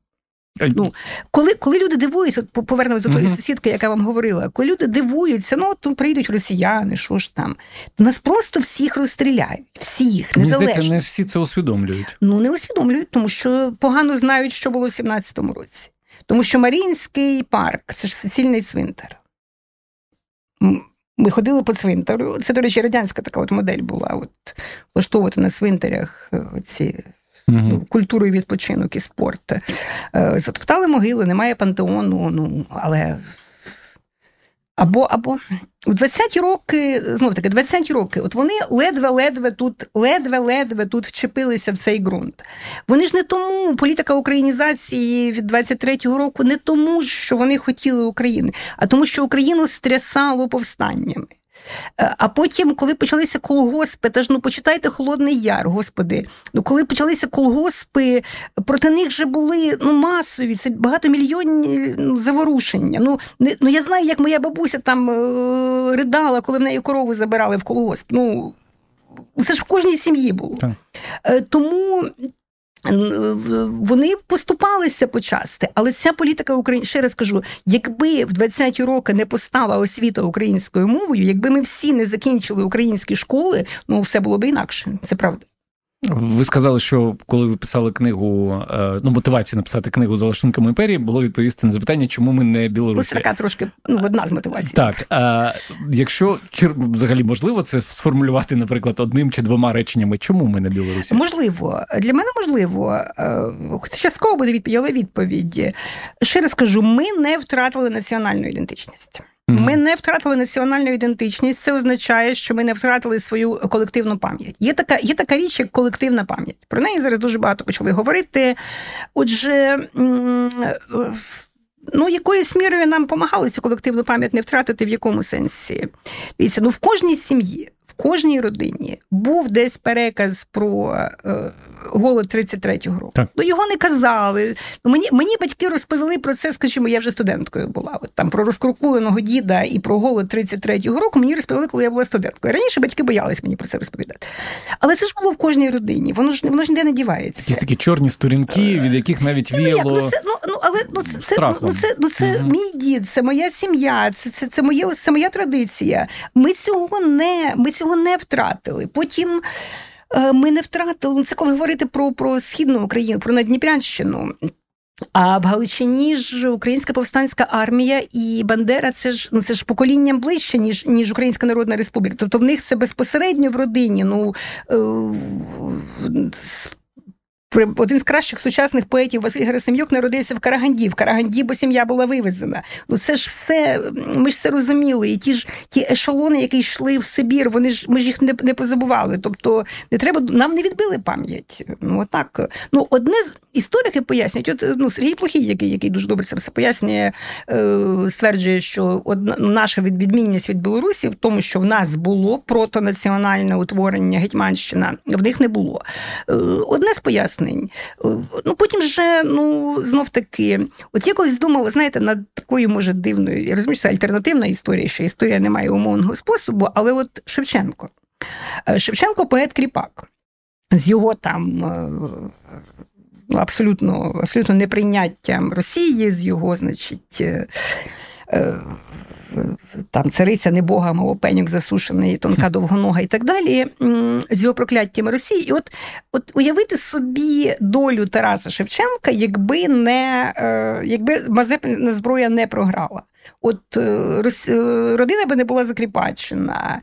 Ну, Коли коли люди дивуються, повернемося до тої uh сусідки, яка вам говорила, коли люди дивуються, ну то прийдуть росіяни, що ж там, то нас просто всіх розстріляють. Всіх, Мені здається, не всі це усвідомлюють. Ну не усвідомлюють, тому що погано знають, що було в 17-му році. Тому що Маріїнський парк це ж суцільний цвинтар. Ми ходили по цвинтару. Це, до речі, радянська така от модель була. От влаштовувати на цвинтарях е, ці угу. культуру відпочинок і спорт. Е, затоптали могили, немає пантеону, ну але. Або або у 20-ті роки, знов таки, 20-ті роки, от вони ледве-ледве тут, ледве-ледве тут вчепилися в цей ґрунт. Вони ж не тому політика українізації від 23-го року, не тому, що вони хотіли України, а тому, що Україну стрясало повстаннями. Е, а потім, коли почалися колгоспи, теж ну почитайте Холодний Яр, господи. Ну коли почалися колгоспи, проти них же були ну масові, це багатомільйонні ну, заворушення. Ну не ну я знаю, як моя бабуся там е, ридала, коли в неї корову забирали в колгосп. Ну це ж в кожній сім'ї було. Так. Е, тому вони поступалися почасти, але ця політика України, ще раз кажу, якби в 20-ті роки не постала освіта українською мовою, якби ми всі не закінчили українські школи, ну все було б інакше. Це правда. Ви сказали, що коли ви писали книгу, е, ну мотивацію написати книгу за лаштунками імперії, було відповісти на запитання, чому ми не Білорусі. Така трошки ну, одна з мотивацій. Так а якщо чи взагалі можливо це сформулювати, наприклад, одним чи двома реченнями, чому ми не Білорусі? Можливо, для мене можливо. Е, частково буде відповідь, але відповідь. Ще раз кажу, ми не втратили національну ідентичність. Ми не втратили національну ідентичність. Це означає, що ми не втратили свою колективну пам'ять. Є така є така річ, як колективна пам'ять. Про неї зараз дуже багато почали говорити. Отже, ну якоюсь мірою нам допомагали цю колективну пам'ять не втратити в якому сенсі. Дивіться, ну в кожній сім'ї, в кожній родині був десь переказ про. Е, голод 33-го року. Так. Ну його не казали. Ну, Мені мені батьки розповіли про це, скажімо, я вже студенткою була. От там про розкрукуленого діда і про голод 33-го року мені розповіли, коли я була студенткою. Раніше батьки боялись мені про це розповідати. Але це ж було в кожній родині. Воно ж воно ж ніде не дівається. Якісь такі чорні сторінки, від яких навіть ну, віяло. Ну, це, ну, ну, але ну, це, це, ну, це, ну, це угу. мій дід, це моя сім'я, це це, це, моє, це моя традиція. Ми цього не, Ми цього не втратили. Потім. Е, ми не втратили ну, це, коли говорити про про східну Україну, про Надніпрянщину. А в Галичині ж українська повстанська армія і Бандера це ж ну це ж поколінням ближче, ніж ніж Українська Народна Республіка. Тобто в них це безпосередньо в родині. Ну е, один з кращих сучасних поетів Василь Герасим'юк народився в Караганді. В Караганді, бо сім'я була вивезена. Ну це ж все, ми ж це розуміли. І ті ж ті ешелони, які йшли в Сибір, вони ж ми ж їх не не позабували. Тобто не треба нам не відбили пам'ять. Ну отак. Ну, одне з історики пояснюють, от ну Сергій Плохій, який який дуже добре це все пояснює, е, стверджує, що одна наша відмінність від Білорусі в тому, що в нас було протонаціональне утворення Гетьманщина, в них не було. Е, одне з пояснень. Е, ну потім вже ну знов таки, от я колись думала, знаєте, над такою може дивною, я розумію, це альтернативна історія, що історія не має умовного способу, але от Шевченко. Е, Шевченко поет Кріпак. З його там абсолютно абсолютно неприйняттям Росії, з його, значить, там цариця небога, мов пенюк засушений, тонка довгонога і так далі, з його прокляттями Росії. І от от уявити собі долю Тараса Шевченка, якби не е, якби Мазепина зброя не програла. От е, е, родина би не була закріпачена.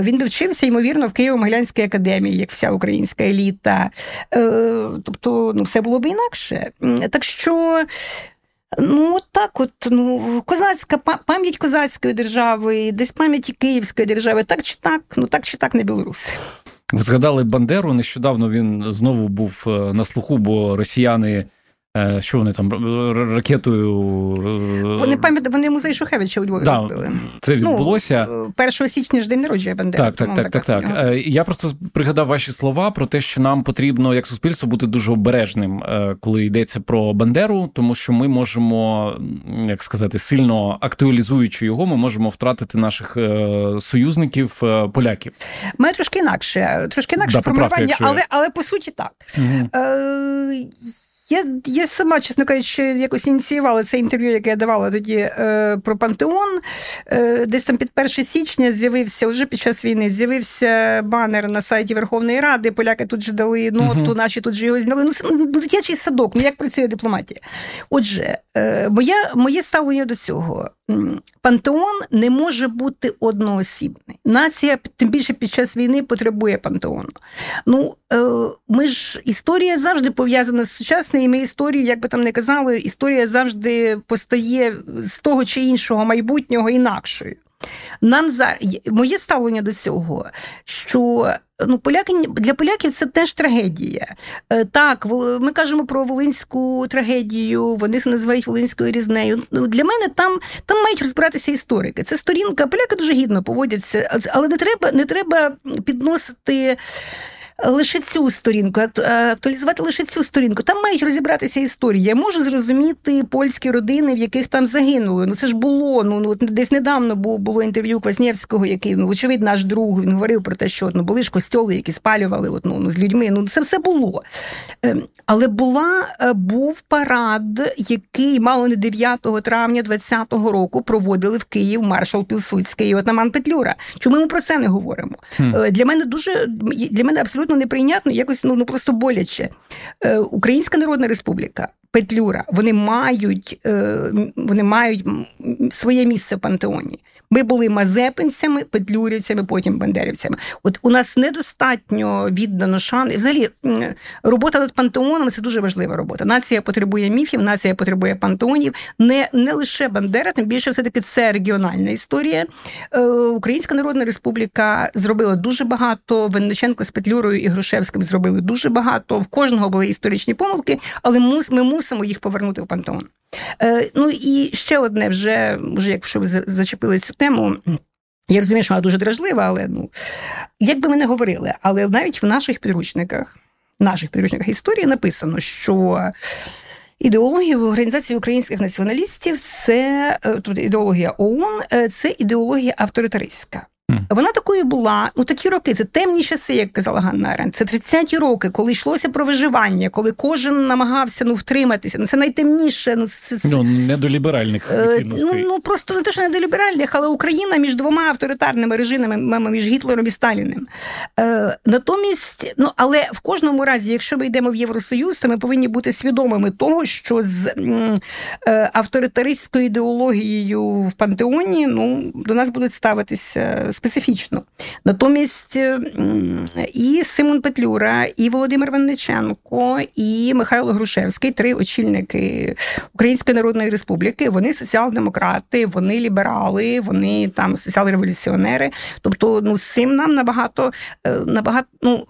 Він би вчився, ймовірно, в Києво-Могилянській академії, як вся українська еліта. Тобто, ну, все було б інакше. Так що Ну, от так, от ну козацька пам'ять козацької держави, десь пам'ять Київської держави, так чи так, ну так чи так не білоруси. Ви згадали Бандеру. Нещодавно він знову був е, на слуху, бо росіяни що вони там ракетою? Е, вони пам'ятають, вони музей Шухевича у Львові да, розбили. Це ну, відбулося ну, 1 січня ж день народження Бандери. Так, так, так, так, так. так. Я просто пригадав ваші слова про те, що нам потрібно як суспільство бути дуже обережним, коли йдеться про Бандеру, тому що ми можемо, як сказати, сильно актуалізуючи його, ми можемо втратити наших союзників поляків. Ми трошки інакше, трошки інакше да, формулювання, якщо... але але по суті так. Угу. Е, я я сама, чесно кажучи, якось ініціювала це інтерв'ю, яке я давала тоді е, про Пантеон. Е, Десь там під 1 січня з'явився, вже під час війни, з'явився банер на сайті Верховної Ради. Поляки тут же дали ноту, uh наші тут же його зняли. Ну, ну, дитячий садок, ну як працює дипломатія? Отже, е, моє, моє ставлення до цього. Пантеон не може бути одноосібний. Нація, тим більше під час війни, потребує пантеону. Ну, ми ж історія завжди пов'язана з сучасною, і ми історію, як би там не казали, історія завжди постає з того чи іншого майбутнього інакшою. Нам за моє ставлення до цього, що ну поляки для поляків це теж трагедія. Е, так, ми кажемо про волинську трагедію, вони це називають волинською різнею. Ну, для мене там там мають розбиратися історики. Це сторінка, поляки дуже гідно поводяться, але не треба, не треба підносити лише цю сторінку, е, актуалізувати лише цю сторінку. Там мають розібратися історії. Я можу зрозуміти польські родини, в яких там загинули. Ну це ж було. Ну ну десь недавно було, було інтерв'ю Кваснєвського, який ну очевидь наш друг. Він говорив про те, що ну були ж костьоли, які спалювали от, ну, ну, з людьми. Ну це все було. Ем, але була е, був парад, який мало не 9 травня 20-го року проводили в Київ маршал Пілсудський і отаман Петлюра. Чому ми про це не говоримо? Mm. Для мене дуже для мене абсолютно абсолютно неприйнятно, якось ну, ну просто боляче. Е, Українська Народна Республіка, Петлюра, вони мають, е, вони мають своє місце в пантеоні. Ми були мазепинцями, петлюрівцями, потім бандерівцями. От у нас недостатньо віддано шан. І взагалі робота над пантеоном це дуже важлива робота. Нація потребує міфів, нація потребує пантеонів. Не не лише Бандера, тим більше все таки це регіональна історія. Е, Українська Народна Республіка зробила дуже багато. Винниченко з Петлюрою і Грушевським зробили дуже багато. В кожного були історичні помилки, але ми мусимо їх повернути в пантеон. Е, ну і ще одне, вже вже якщо ви зачепили цю тему. Я розумію, що вона дуже дражлива, але ну як би ми не говорили, але навіть в наших підручниках, в наших підручниках історії написано, що ідеологія в організації українських націоналістів це тобто ідеологія ООН, е, це ідеологія авторитаристська. Вона такою була. Ну такі роки, це темні часи, як казала Ганна Арен. Це 30-ті роки, коли йшлося про виживання, коли кожен намагався ну втриматися. Ну це найтемніше. Ну це ну не до ліберальних е, цінностей. Ну, ну просто не те, що не до ліберальних, але Україна між двома авторитарними режимами, між Гітлером і Сталіним. Е, Натомість, ну але в кожному разі, якщо ми йдемо в Євросоюз, то ми повинні бути свідомими того, що з е, авторитаристською ідеологією в пантеоні ну до нас будуть ставитися специфічно специфічно. Натомість і Симон Петлюра, і Володимир Винниченко, і Михайло Грушевський три очільники Української Народної Республіки. Вони соціал-демократи, вони ліберали, вони там соціал-революціонери. Тобто, ну з цим нам набагато е, набагато ну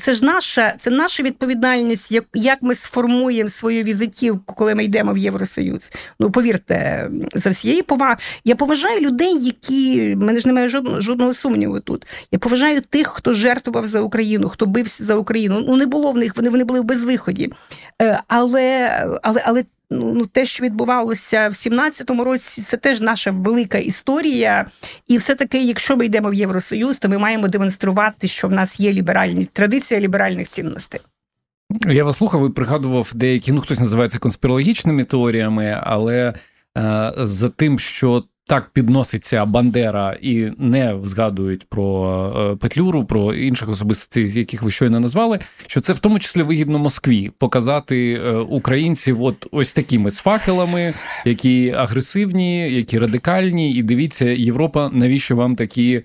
це ж наша, це наша відповідальність, як як ми сформуємо свою візитівку, коли ми йдемо в Євросоюз. Ну повірте, за всієї поваги. Я поважаю людей, які мене ж немає жодного жодного сумніву тут. Я поважаю тих, хто жертвував за Україну, хто бився за Україну. Ну не було в них, вони вони були в безвиході. Е, але, але, але. Ну, ну, те, що відбувалося в 17-му році, це теж наша велика історія. І все-таки, якщо ми йдемо в Євросоюз, то ми маємо демонструвати, що в нас є ліберальні традиція ліберальних цінностей. Я вас слухав і пригадував деякі, ну хтось називається конспірологічними теоріями, але е, за тим, що так підноситься Бандера і не згадують про е, Петлюру, про інших особистостей, яких ви щойно назвали, що це в тому числі вигідно Москві показати е, українців от ось такими з факелами, які агресивні, які радикальні, і дивіться, Європа, навіщо вам такі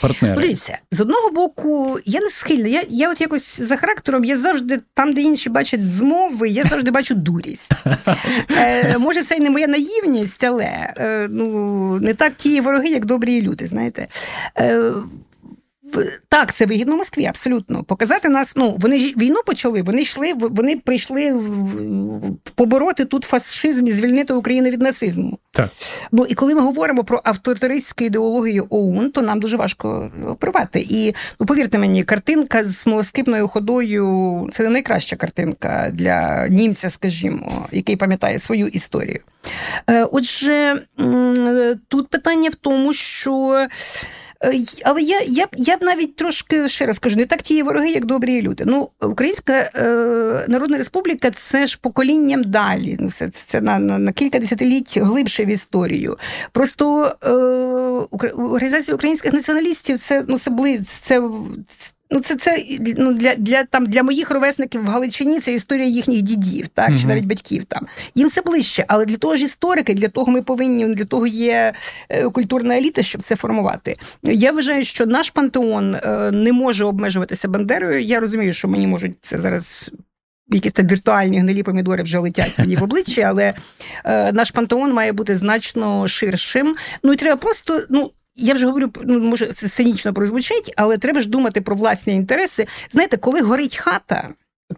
партнери. Дивіться, з одного боку, я не схильна. Я я от якось за характером, я завжди там, де інші бачать змови, я завжди бачу дурість. Е, Може, це й не моя наївність, але е, ну не так ті вороги, як добрі люди. Знаєте. Е, так, це вигідно Москві, абсолютно. Показати нас. Ну вони ж війну почали. Вони йшли, вони прийшли побороти тут фашизм і звільнити Україну від нацизму. Так. Ну і коли ми говоримо про авторитаристську ідеологію ОУН, то нам дуже важко оперувати. І ну повірте мені, картинка з смолоскипною ходою це не найкраща картинка для німця, скажімо, який пам'ятає свою історію. Е, отже, тут питання в тому, що. Е, але я я, я б навіть трошки ще раз кажу, не так ті вороги, як добрі люди. Ну, Українська е, Народна Республіка це ж поколінням далі. Ну, Це це на на, на кілька десятиліть глибше в історію. Просто е, організація українських націоналістів це ну, це, це, Ну, це це ну, для для, там, для моїх ровесників в Галичині це історія їхніх дідів, так, uh-huh. чи навіть батьків там. Їм це ближче, але для того ж історики, для того ми повинні, для того є е, культурна еліта, щоб це формувати. Я вважаю, що наш пантеон е, не може обмежуватися Бандерою. Я розумію, що мені можуть це зараз. Якісь там віртуальні гнилі помідори вже летять мені в обличчя, але е, наш пантеон має бути значно ширшим. Ну і треба просто ну я вже говорю, ну може це прозвучить, але треба ж думати про власні інтереси. Знаєте, коли горить хата.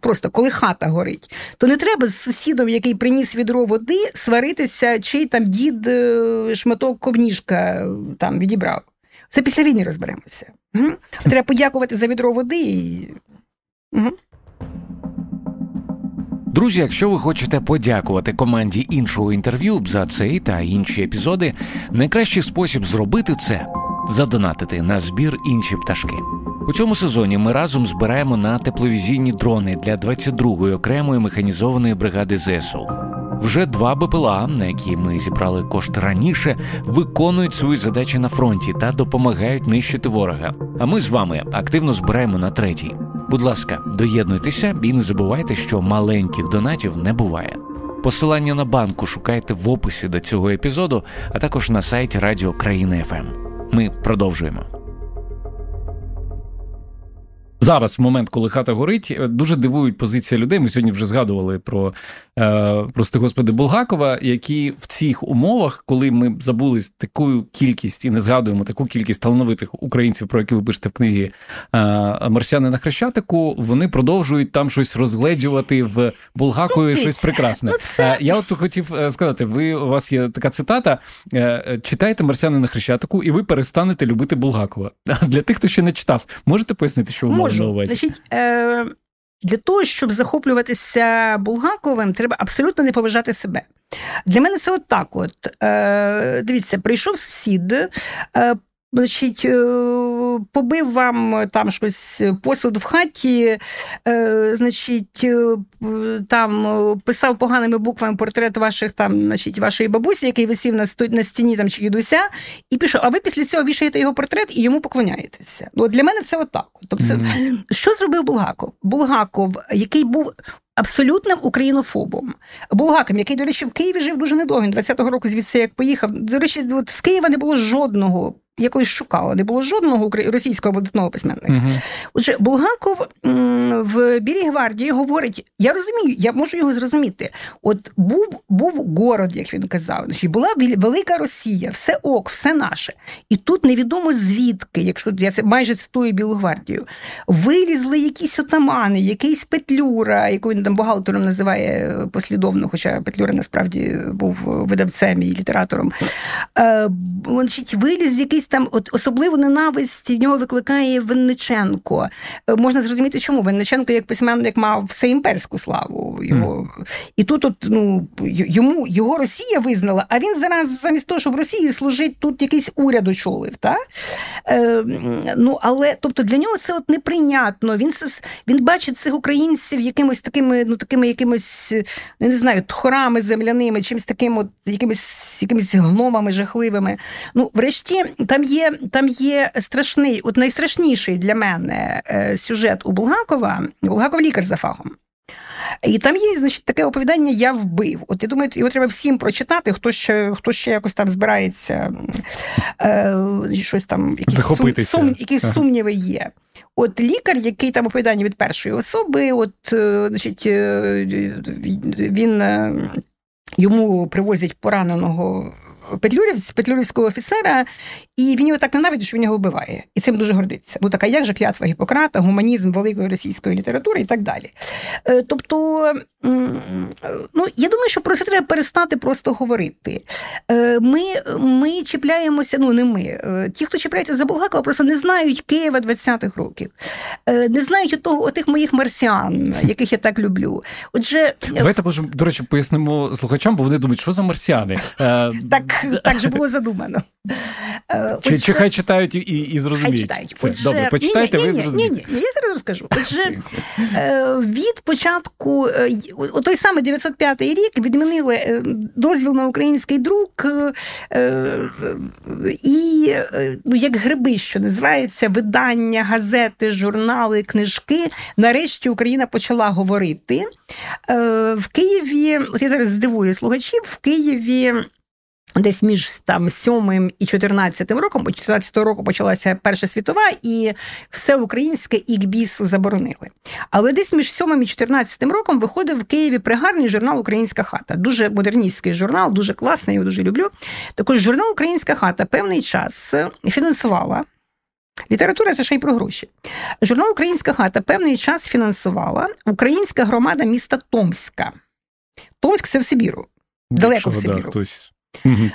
Просто коли хата горить, то не треба з сусідом, який приніс відро води, сваритися, чий там дід е, шматок ковніжка там відібрав. Це після війни розберемося. Угу. Треба подякувати за відро води. і... Угу. Друзі, якщо ви хочете подякувати команді іншого інтерв'ю за цей та інші епізоди, найкращий спосіб зробити це задонатити на збір інші пташки. У цьому сезоні ми разом збираємо на тепловізійні дрони для 22-ї окремої механізованої бригади ЗСУ. Вже два БПЛА, на які ми зібрали кошти раніше, виконують свої задачі на фронті та допомагають нищити ворога. А ми з вами активно збираємо на третій. Будь ласка, доєднуйтеся і не забувайте, що маленьких донатів не буває. Посилання на банку шукайте в описі до цього епізоду, а також на сайті Радіо Країна ФМ. Ми продовжуємо. Зараз, в момент, коли хата горить, дуже дивують позиція людей. Ми сьогодні вже згадували про Е, прости господи, Булгакова, які в цих умовах, коли ми забули таку кількість і не згадуємо таку кількість талановитих українців, про які ви пишете в книзі е, Марсіани на Хрещатику, вони продовжують там щось розгледжувати в Булгакові щось прекрасне. Ну, е, я от хотів сказати: ви у вас є така цитата: читайте Марсіани на Хрещатику, і ви перестанете любити Булгакова. Для тих, хто ще не читав, можете пояснити, що ви увазі? Значить, е- для того, щоб захоплюватися Булгаковим, треба абсолютно не поважати себе. Для мене це от так. От. Е, Дивіться, прийшов сусід, е, Значить, е, побив вам там щось посуд в хаті, е, значить, е, там писав поганими буквами портрет ваших там, значить, вашої бабусі, який висів на на стіні там чи дідуся, і пішов. А ви після цього вішаєте його портрет і йому поклоняєтеся. От Для мене це отак. Тобто, mm-hmm. що зробив Булгаков? Булгаков, який був абсолютним українофобом. Булгаком, який, до речі, в Києві жив дуже недовго. Він 20-го року звідси як поїхав. До речі, от з Києва не було жодного я колись шукала, не було жодного російського видатного письменника. Угу. Отже, Булгаков в Білій гвардії говорить: я розумію, я можу його зрозуміти. От був був город, як він казав, значить, була велика Росія, все ок, все наше. І тут невідомо звідки, якщо я це майже цитую Білу гвардію, вилізли якісь отамани, якийсь Петлюра, яку він там бухгалтером називає послідовно, хоча Петлюра насправді був видавцем і літератором. Е, значить, Виліз якийсь там от особливу ненависть в нього викликає Винниченко. Е, можна зрозуміти, чому Винниченко як письменник мав все імперську славу. Його. Mm. І тут от, ну, йому його Росія визнала, а він зараз замість того, щоб в Росії служить, тут якийсь уряд очолив. Та? Е, ну, Але тобто для нього це от неприйнятно. Він він бачить цих українців якимось такими, ну такими якимось, не знаю, тхорами земляними, чимось таким, от якимись якимись гномами жахливими. Ну, врешті, там є там є страшний, от найстрашніший для мене е, сюжет у Булгакова. Булгаков лікар за фахом. І там є, значить, таке оповідання Я вбив. От я думаю, його треба всім прочитати, хто ще хто ще якось там збирається, е, щось там, якісь, сум, сум, якісь ага. сумніви є. От лікар, який там оповідання від першої особи, от, е, значить, е, він йому привозять пораненого Петлюрів, петлюрівського офіцера, і він його так ненавидить, що він його вбиває. І цим дуже гордиться. Ну така як же клятва Гіппократа, гуманізм великої російської літератури і так далі. Е, тобто, ну я думаю, що про це треба перестати просто говорити. Е, ми ми чіпляємося, ну не ми. Е, ті, хто чіпляється за Булгакова, просто не знають Києва 20-х років, не знають того, отих моїх марсіан, яких я так люблю. Отже, давайте може, до речі, пояснимо слухачам, бо вони думають, що за марсіани. Так так же було задумано. Е, чи, чи хай читають і і зрозуміють? Хай читають. Це, Отже, добре, почитайте, ні, ні, ви зрозумієте. Ні, ні, ні, я зараз розкажу. Отже, е, від початку, е, той самий 905 рік відмінили дозвіл на український друк і, ну, як гриби, що називається, видання, газети, журнали, книжки. Нарешті Україна почала говорити. В Києві, от я зараз здивую слухачів, в Києві. Десь між там 7 і 14 роком, бо 14 року почалася Перша світова, і все українське ікбіс заборонили. Але десь між 7 і 14 роком виходив в Києві пригарний журнал Українська хата. Дуже модерністський журнал, дуже класний, я його дуже люблю. Також журнал Українська хата певний час фінансувала. Література це ще й про гроші. Журнал Українська хата певний час фінансувала українська громада міста Томська. Томськ це в Сибіру. Далеко в Сибіру. Да,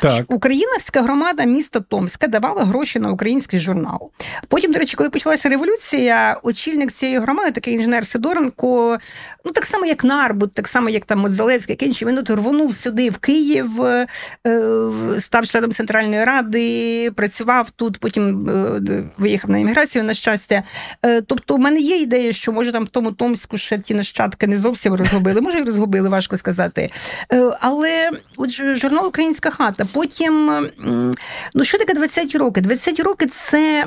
так. Українська громада міста Томська давала гроші на український журнал. Потім, до речі, коли почалася революція, очільник цієї громади, такий інженер Сидоренко, ну так само, як Нарбут, так само, як там Зелевський, як інші, він от рвонув сюди в Київ, е, став членом Центральної ради, працював тут, потім е, виїхав на імміграцію, на щастя. Е, тобто, у мене є ідея, що може там в тому Томську ще ті нащадки не зовсім розгубили, може, і розгубили, важко сказати. Але отже, журнал Українська Українська хата. Потім, ну що таке 20 роки? 20 роки це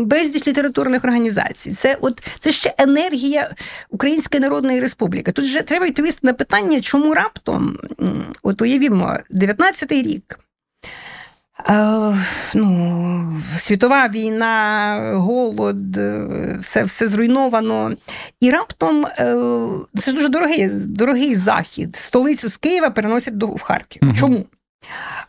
безліч літературних організацій. Це от це ще енергія Української Народної Республіки. Тут же треба відповісти на питання, чому раптом, от уявімо, 19-й рік. Е, ну, Світова війна, голод, е, все все зруйновано. І раптом е, це ж дуже дорогий дорогий захід. Столицю з Києва переносять до в Харків. Угу. Чому?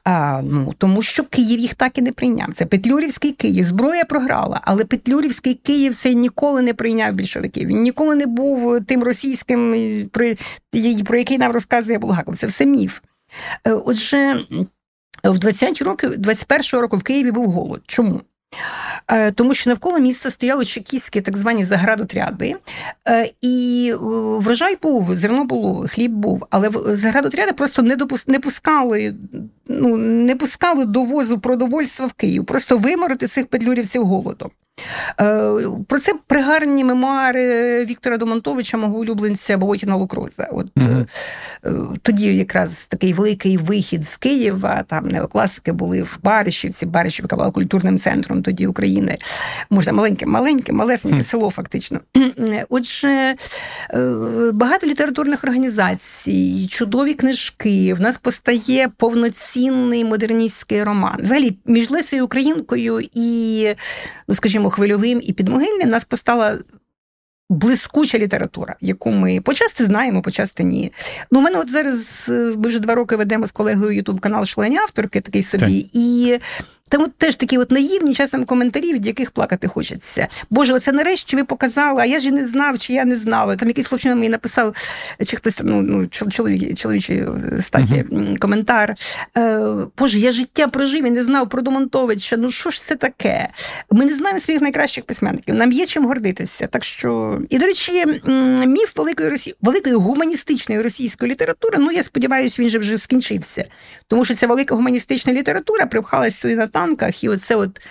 А, ну, Тому що Київ їх так і не прийняв. Це Петлюрівський Київ. Зброя програла, але Петлюрівський Київ це ніколи не прийняв більшовиків. Він ніколи не був тим російським, про, про який нам розказує Булгаков. Це все міф. Е, отже, в 20 років, 21-го року в Києві був голод. Чому? Е, тому що навколо міста стояли чекістські так звані заградотряди, е, і е, врожай був, зерно було, хліб був, але заградотряди просто не допус... не пускали, ну не пускали довозу продовольства в Київ, просто виморити цих петлюрівців голодом. Про це пригарні мемуари Віктора Домонтовича, мого улюбленця Болотіна Лукроза. От угу. тоді якраз такий великий вихід з Києва, там неокласики були в Баришівці, Баришівка була культурним центром тоді України. Можна маленьке, маленьке, малесеньке mm. село, фактично. Отже, багато літературних організацій, чудові книжки. В нас постає повноцінний модерністський роман. Взагалі, між Лесею Українкою і, ну скажімо, хвильовим і підмогильним нас постала. Блискуча література, яку ми почасти знаємо, почасти ні. Ну, у мене от зараз ми вже два роки ведемо з колегою Ютуб канал Шлені авторки, такий собі, так. і там теж такі от наївні часом коментарі, від яких плакати хочеться. Боже, оце нарешті ви показали, а я ж і не знав, чи я не знала. Там якийсь хлопчина мені написав, чи хтось ну, ну чоловік, чоловічий статі uh-huh. коментар. Е, Боже, я життя прожив і не знав про Домонтовича. Ну що ж це таке? Ми не знаємо своїх найкращих письменників. Нам є чим гордитися. Так що, і до речі, міф великої Росії, великої гуманістичної російської літератури. Ну я сподіваюся, він же вже скінчився, тому що ця велика гуманістична література привхалася сюди на танках, і оце от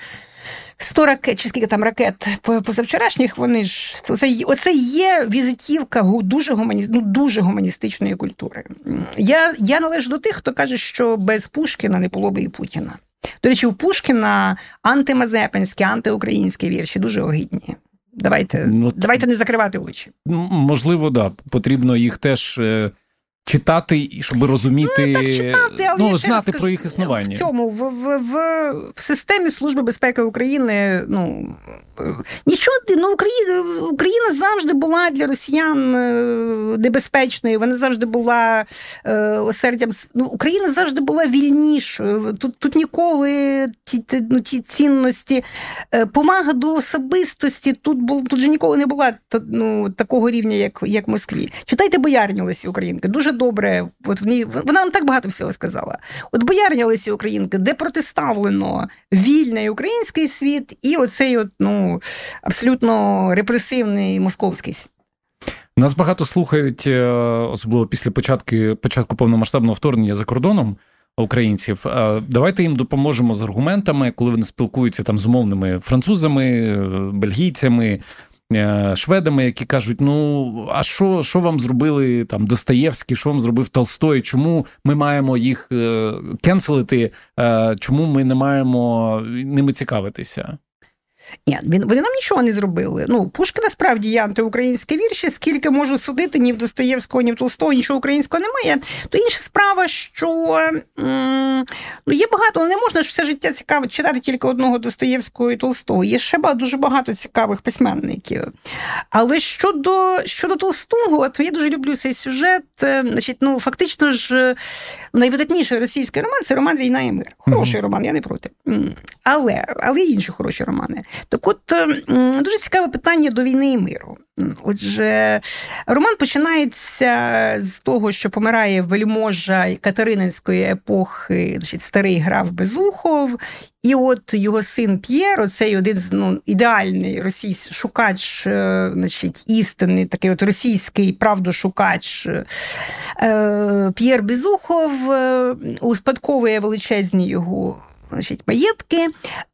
100 ракет, чи скільки там ракет позавчорашніх, вони ж оце, оце є візитівка дуже гумані, ну, дуже гуманістичної культури. Я я належу до тих, хто каже, що без Пушкіна не було би і Путіна. До речі, у Пушкіна антимазепинські, антиукраїнські вірші дуже огидні. Давайте ну, давайте не закривати очі. Можливо, да. Потрібно їх теж е, Читати, щоб розуміти, ну, так читати, але ну, знати скажу, про їх існування в цьому в в, в, в системі Служби безпеки України. Ну нічого ну Україна Україна завжди була для росіян е, небезпечною. Вона завжди була е, осердям. Ну, Україна завжди була вільнішою. Тут тут ніколи ті ну, ті цінності, е, повага до особистості. Тут бул тут же ніколи не була ну, такого рівня, як як в Москві. Читайте боярні Лесі Українки. Дуже добре. От в ній вона нам так багато всього сказала. От боярня Лесі Українки, де протиставлено вільний український світ, і оцей от, ну, абсолютно репресивний московський світ. Нас багато слухають, е, особливо після початку початку повномасштабного вторгнення за кордоном українців. Давайте їм допоможемо з аргументами, коли вони спілкуються там з умовними французами, е, бельгійцями, Е, шведами, які кажуть: ну а що що вам зробили там Достоєвський, що вам зробив Толстой? Чому ми маємо їх е, кенселити? Е, чому ми не маємо ними цікавитися? Ні, вони нам нічого не зробили. Ну, Пушкіна справді є антиукраїнське вірші, скільки можу судити, ні в Достоєвського, ні в Толстого, нічого українського немає. То інша справа, що ну, є багато, але не можна ж все життя цікаво читати тільки одного Достоєвського і Толстого. Є ще дуже багато цікавих письменників. Але щодо щодо Толстого, от я дуже люблю цей сюжет. Е, значить, ну, Фактично ж, найвидатніший російський роман це роман Війна і мир. Хороший mm-hmm. роман, я не проти. Але, але інші хороші романи. Так от ем, дуже цікаве питання до війни і миру. Отже, роман починається з того, що помирає вельможа Катерининської епохи, значить, старий граф Безухов, і от його син П'єр, оцей один з ну, ідеальний російський шукач, е, значить, істинний, такий от російський правдошукач е, П'єр Безухов е, успадковує величезні його значить, маєтки.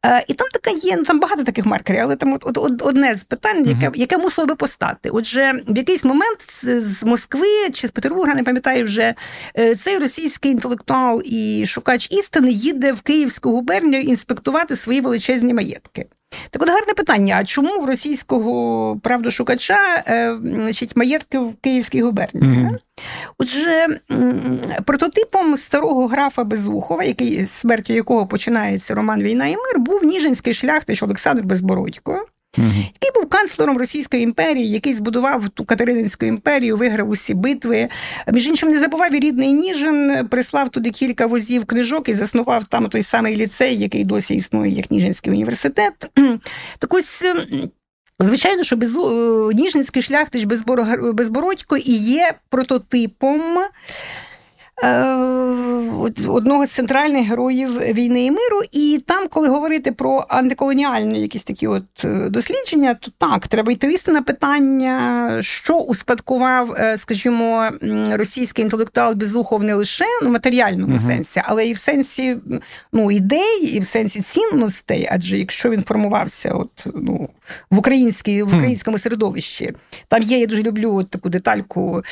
Е, і там така є, ну там багато таких маркерів, але там от, от, одне з питань, яке яке мусило би постати. Отже, в якийсь момент з Москви чи з Петербурга, не пам'ятаю вже, е, цей російський інтелектуал і шукач істини їде в Київську губернію інспектувати свої величезні маєтки. Так от гарне питання: а чому в російського правдошукача е, значить, маєтки в Київській губернії? Mm-hmm. Отже, прототипом старого графа Безухова, який смертю якого починається роман Війна і мир, був Ніжинський шляхтич Олександр Безбородько. Uh-huh. Який був канцлером Російської імперії, який збудував ту Катерининську імперію, виграв усі битви. Між іншим, не забував і рідний Ніжин, прислав туди кілька возів книжок і заснував там той самий ліцей, який досі існує, як Ніжинський університет. Так ось. Звичайно, що без, Ніжинський шляхтич Безбородько і є прототипом одного з центральних героїв війни і миру. І там, коли говорити про антиколоніальні якісь такі от дослідження, то так, треба відповісти на питання, що успадкував, скажімо, російський інтелектуал Безухов не лише в матеріальному uh сенсі, але і в сенсі ну, ідей, і в сенсі цінностей. Адже якщо він формувався от, ну, в українській, в українському середовищі, там є, я дуже люблю от таку детальку,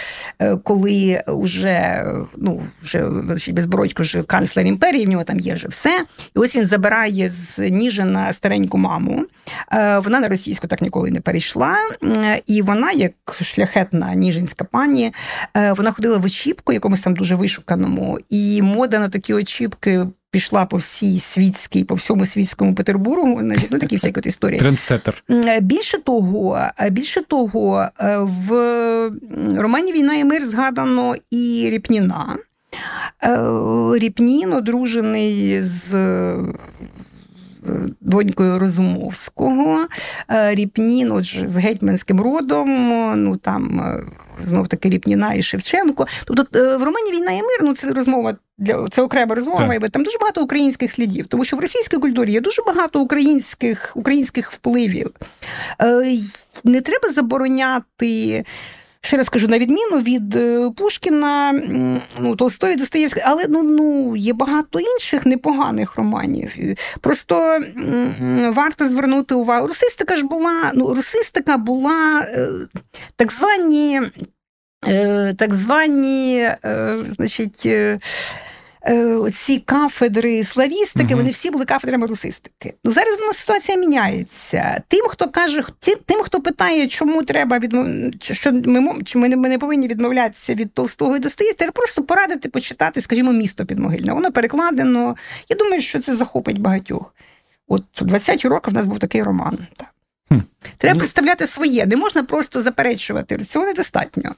коли вже ну, вже безбородько ж канцлер імперії, в нього там є вже все. І ось він забирає з Ніжина стареньку маму. Е, вона на російську так ніколи не перейшла. І вона, як шляхетна ніжинська пані, е, вона ходила в очіпку, якомусь там дуже вишуканому, і мода на такі очіпки. Пішла по всій світській, по всьому світському Петербургу, ну такі всякі от історії. Трендсеттер. Більше того, більше того, е, в романі Війна і мир згадано і Ріпніна. Е, Ріпнін одружений з е, донькою Розумовського, е, Ріпнін, отже, з гетьманським родом, ну там знов таки Ріпніна і Шевченко. Тобто в романі Війна і мир, ну це розмова для це окрема розмова, має бути там дуже багато українських слідів, тому що в російській культурі є дуже багато українських, українських впливів. Не треба забороняти. Ще раз кажу, на відміну від е, Пушкіна, ну, Толстої, Достоєвської, але ну, ну, є багато інших непоганих романів. Просто варто звернути увагу. Русистика ж була, ну, русистика була е, так звані, е, так звані, значить. Е, ці кафедри славістики, угу. вони всі були кафедрами русистики. Ну зараз воно ситуація міняється. Тим, хто каже, тим, хто питає, чому треба відмов... що ми чи ми не повинні відмовлятися від Толстого і Достоєвського, треба просто порадити почитати, скажімо, місто підмогильне. Воно перекладено. Я думаю, що це захопить багатьох. От 20-ті роки в нас був такий роман. Хм. Треба ну... представляти своє, не можна просто заперечувати. Цього недостатньо.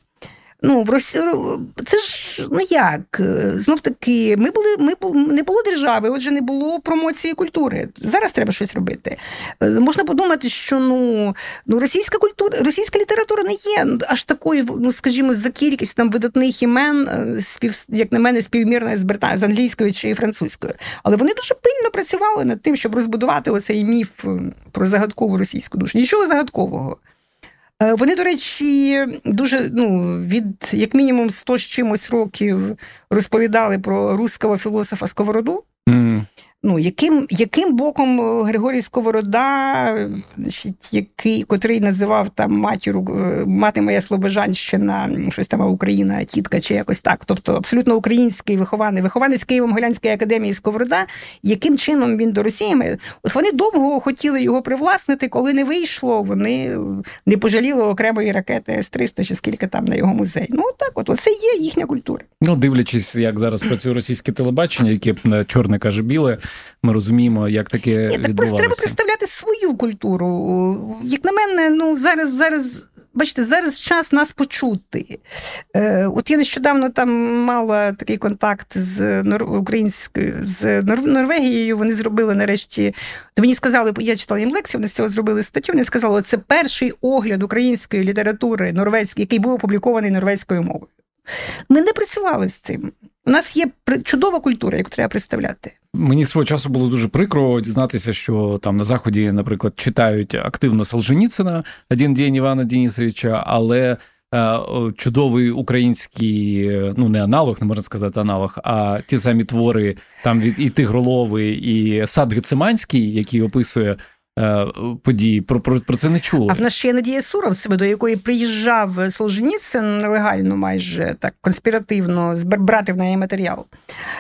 Ну, в Росії це ж ну як знов таки, ми були, ми не було держави, отже, не було промоції культури. Зараз треба щось робити. Е, можна подумати, що ну ну російська культура, російська література не є аж такою, ну скажімо, за кількістю там видатних імен, е, спів, як на мене, співмірна з Британ... з англійською чи французькою. Але вони дуже пильно працювали над тим, щоб розбудувати оцей міф про загадкову російську душу. Нічого загадкового. Е, вони, до речі, дуже ну, від як мінімум 100 з чимось років розповідали про руського філософа Сковороду. Mm ну, яким яким боком е, Григорій Сковорода, який, котрий називав там матіру, е, мати моя Слобожанщина, щось там Україна, тітка чи якось так. Тобто абсолютно український вихований, вихованець Києво-Могилянської академії Сковорода, яким чином він до Росії? От вони довго хотіли його привласнити, коли не вийшло, вони не пожаліли окремої ракети С-300 чи скільки там на його музей. Ну, так от, це є їхня культура. Ну, дивлячись, як зараз працює російське телебачення, яке чорне каже біле ми розуміємо, як таке Ні, так просто треба представляти свою культуру. Як на мене, ну зараз зараз. Бачите, зараз час нас почути. Е, От я нещодавно там мала такий контакт з Нор... українською з Нор... Норвегією. Вони зробили нарешті. То мені сказали, я читала їм лекцію, вони з цього зробили статтю. Вони сказали, це перший огляд української літератури норвезької, який був опублікований норвезькою мовою. Ми не працювали з цим. У нас є чудова культура, яку треба представляти. Мені свого часу було дуже прикро дізнатися, що там на заході, наприклад, читають активно Солженіцина один день Івана Денісовича, але е, чудовий український, ну не аналог, не можна сказати аналог, а ті самі твори там від і Тигролови, і Сад Гециманський, який описує Е, події. Про про, про це не чули. А в нас ще є Надія Суровцева, до якої приїжджав Солженіцин нелегально, майже так конспіративно брати в неї матеріал.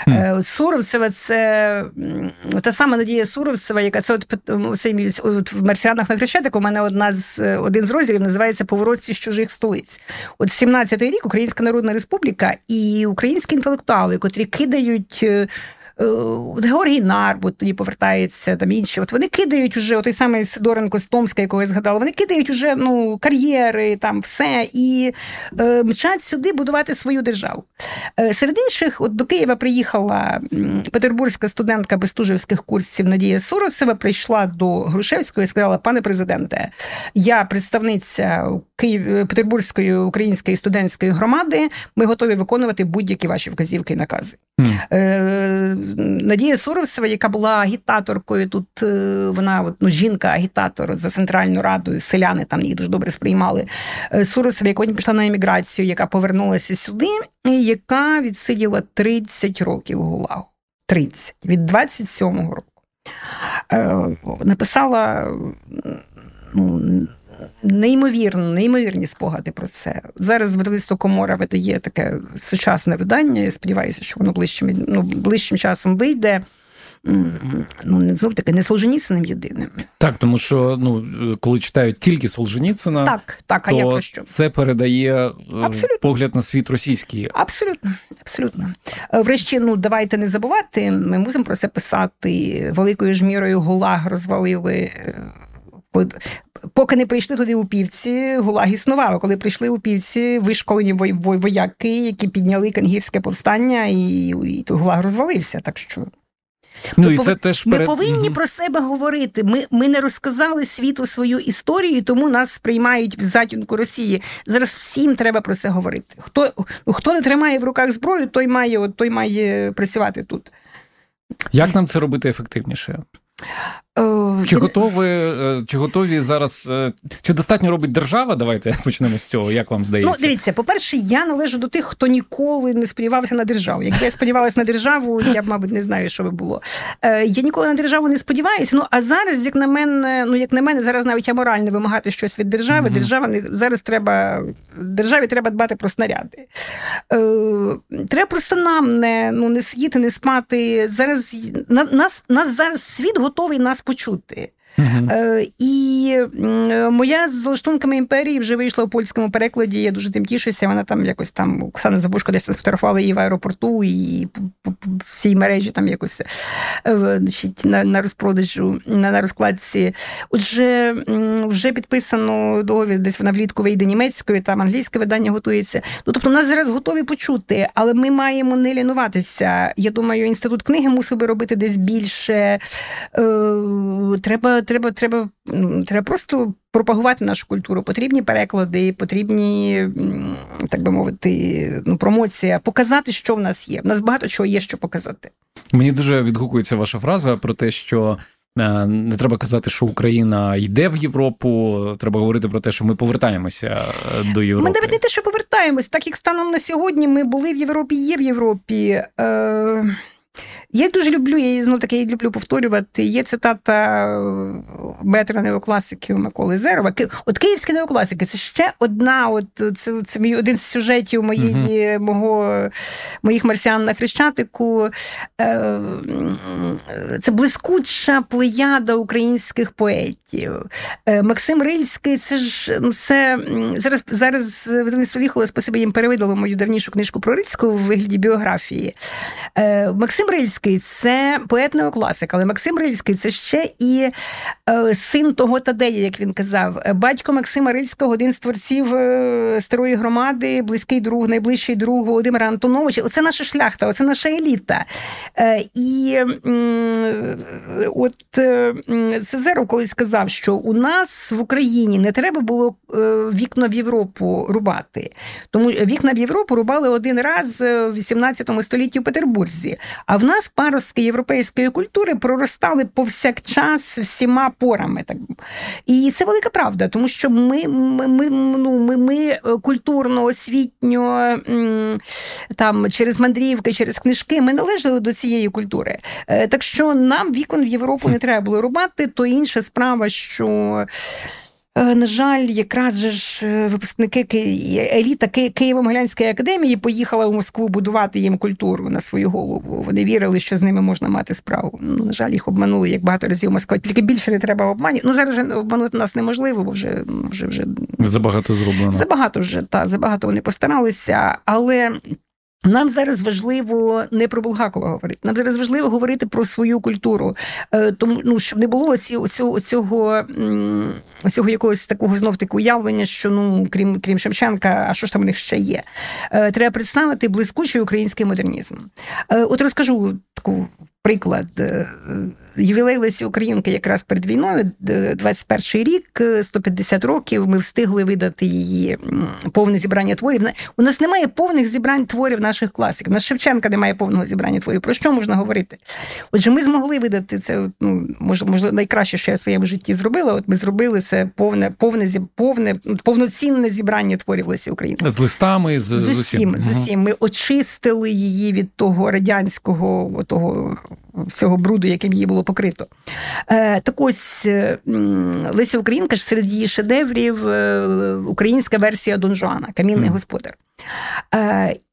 Mm. Суровцева це та сама Надія Суровцева, яка це от, от в Марсіанах на Хрещатику у мене одна з один з розділів називається Поворотці з чужих столиць. От 17-й рік Українська Народна Республіка і українські інтелектуали, котрі кидають. Е, Георгій Нарбут тоді повертається там інші. От вони кидають уже той самий Сидоренко з Томська, якого я згадала, вони кидають уже ну, кар'єри, там все і е, мчать сюди будувати свою державу. Е, серед інших, от до Києва приїхала петербурзька студентка Бестужевських курсів Надія Суросова, прийшла до Грушевського і сказала: пане президенте, я представниця Київ Петербурзької української студентської громади. Ми готові виконувати будь-які ваші вказівки і накази. Mm. Надія Суровцева, яка була агітаторкою, тут е, вона ну, жінка-агітатор за центральну раду, селяни там її дуже добре сприймали. Суровцева, яка потім пішла на еміграцію, яка повернулася сюди, і яка відсиділа 30 років гулагу. 30 від 27-го року. Написала ну, неймовірно, неймовірні спогади про це. Зараз видавництво Комора видає таке сучасне видання. Я сподіваюся, що воно ближчим ну, ближчим часом вийде. Ну, не знов таки не Солженіциним єдиним. Так, тому що ну, коли читають тільки Солженіцина, так, так, а то я про що? це передає е, абсолютно. погляд на світ російський. Абсолютно, абсолютно. Е, врешті, ну давайте не забувати, ми мусимо про це писати. Великою ж мірою Гулаг розвалили е, Поки не прийшли туди упівці, гулаг існував. Коли прийшли упівці, вишколені вояки, які підняли кангівське повстання, і, і гулаг розвалився. Так що Ну, ми, і це теж ми повинні угу. про себе говорити. Ми ми не розказали світу свою історію, тому нас сприймають в затінку Росії. Зараз всім треба про це говорити. Хто хто не тримає в руках зброю, той має той має працювати тут. Як нам це робити ефективніше? Е, чи готові е, чи готові зараз? Е, чи достатньо робить держава? Давайте почнемо з цього. Як вам здається? Ну, дивіться, по-перше, я належу до тих, хто ніколи не сподівався на державу. Якби я сподівалася на державу, я б, мабуть, не знаю, що би було. Я ніколи на державу не сподіваюся. Ну а зараз, як на мене, ну як на мене, зараз навіть аморально вимагати щось від держави. Mm-hmm. Держава не зараз треба державі треба дбати про снаряди. Треба просто нам не ну не сидіти, не спати. Зараз нас нас зараз світ готовий нас почути. Uh-huh. І моя з лаштунками імперії вже вийшла у польському перекладі. Я дуже тим тішуся. Вона там якось там Оксана Забушко десь сфотографувала її в аеропорту і всій мережі там якось е, на на розпродажу, на, на розкладці. Отже, вже підписано договір, десь вона влітку вийде німецькою, там англійське видання готується. Ну тобто нас зараз готові почути, але ми маємо не лінуватися. Я думаю, інститут книги мусив би робити десь більше. Е, треба треба, треба, треба просто пропагувати нашу культуру. Потрібні переклади, потрібні, так би мовити, ну, промоція, показати, що в нас є. В нас багато чого є, що показати. Мені дуже відгукується ваша фраза про те, що. Е, не треба казати, що Україна йде в Європу. Треба говорити про те, що ми повертаємося е, до Європи. Ми навіть не те, що повертаємось, так як станом на сьогодні ми були в Європі, є в Європі. Е... Я дуже люблю, я знов таки люблю повторювати. Є цитата метра неокласиків Миколи Зерова. От київські неокласики це ще одна, от це це мій один з сюжетів моєї, uh мого, моїх марсіан на Хрещатику. Е, це блискуча плеяда українських поетів. Е, Максим Рильський, це ж ну, це зараз зараз Віхола, спасибі їм перевидало мою давнішу книжку про Рильську в вигляді біографії. Е, Максим Рильський Рильський це поет неокласик, але Максим Рильський це ще і е, син того Тадея, як він казав. Батько Максима Рильського, один з творців е, старої громади, близький друг, найближчий друг Володимира Антоновича. Оце наша шляхта, оце наша еліта. Е, і от Сезеров колись сказав, що у нас в Україні не треба було вікна в Європу рубати. Тому вікна в Європу рубали один раз в 18 столітті в Петербурзі. А в нас паростки європейської культури проростали повсякчас всіма порами. Так. І це велика правда, тому що ми ми, ми, ну, ми, ми культурно, освітньо, там, через мандрівки, через книжки ми належали до цієї культури. Е, так що нам вікон в Європу не треба було рубати, то інша справа, що. Е, на жаль, якраз же ж е, випускники еліта Києво-Могилянської академії поїхала в Москву будувати їм культуру на свою голову. Вони вірили, що з ними можна мати справу. Ну, на жаль, їх обманули як багато разів Москва. Тільки більше не треба обманювати. Ну зараз вже обманути нас неможливо, бо вже вже вже забагато зроблено. Забагато вже та забагато вони постаралися, але. Нам зараз важливо не про Булгакова говорити. Нам зараз важливо говорити про свою культуру, е, тому ну щоб не було оці, оцього, цього, цього якогось такого знов таки уявлення, що ну крім крім Шевченка, а що ж там у них ще є? Е, треба представити блискучий український модернізм. Е, от розкажу таку приклад. Ювілей Лесі Українки якраз перед війною, 21 рік, 150 років. Ми встигли видати її повне зібрання творів. У нас немає повних зібрань творів наших класиків. На Шевченка немає повного зібрання творів. Про що можна говорити? Отже, ми змогли видати це. Ну може, найкраще, що я в своєму житті зробила. От ми зробили це повне, повне повне, повноцінне зібрання творів Лесі Українки. з листами, з, з усім. З усім. Ми очистили її від того радянського того всього бруду, яким її було покрито. Е, так ось е, Леся Українка ж серед її шедеврів е, українська версія Дон Жуана, Камінний mm. господар.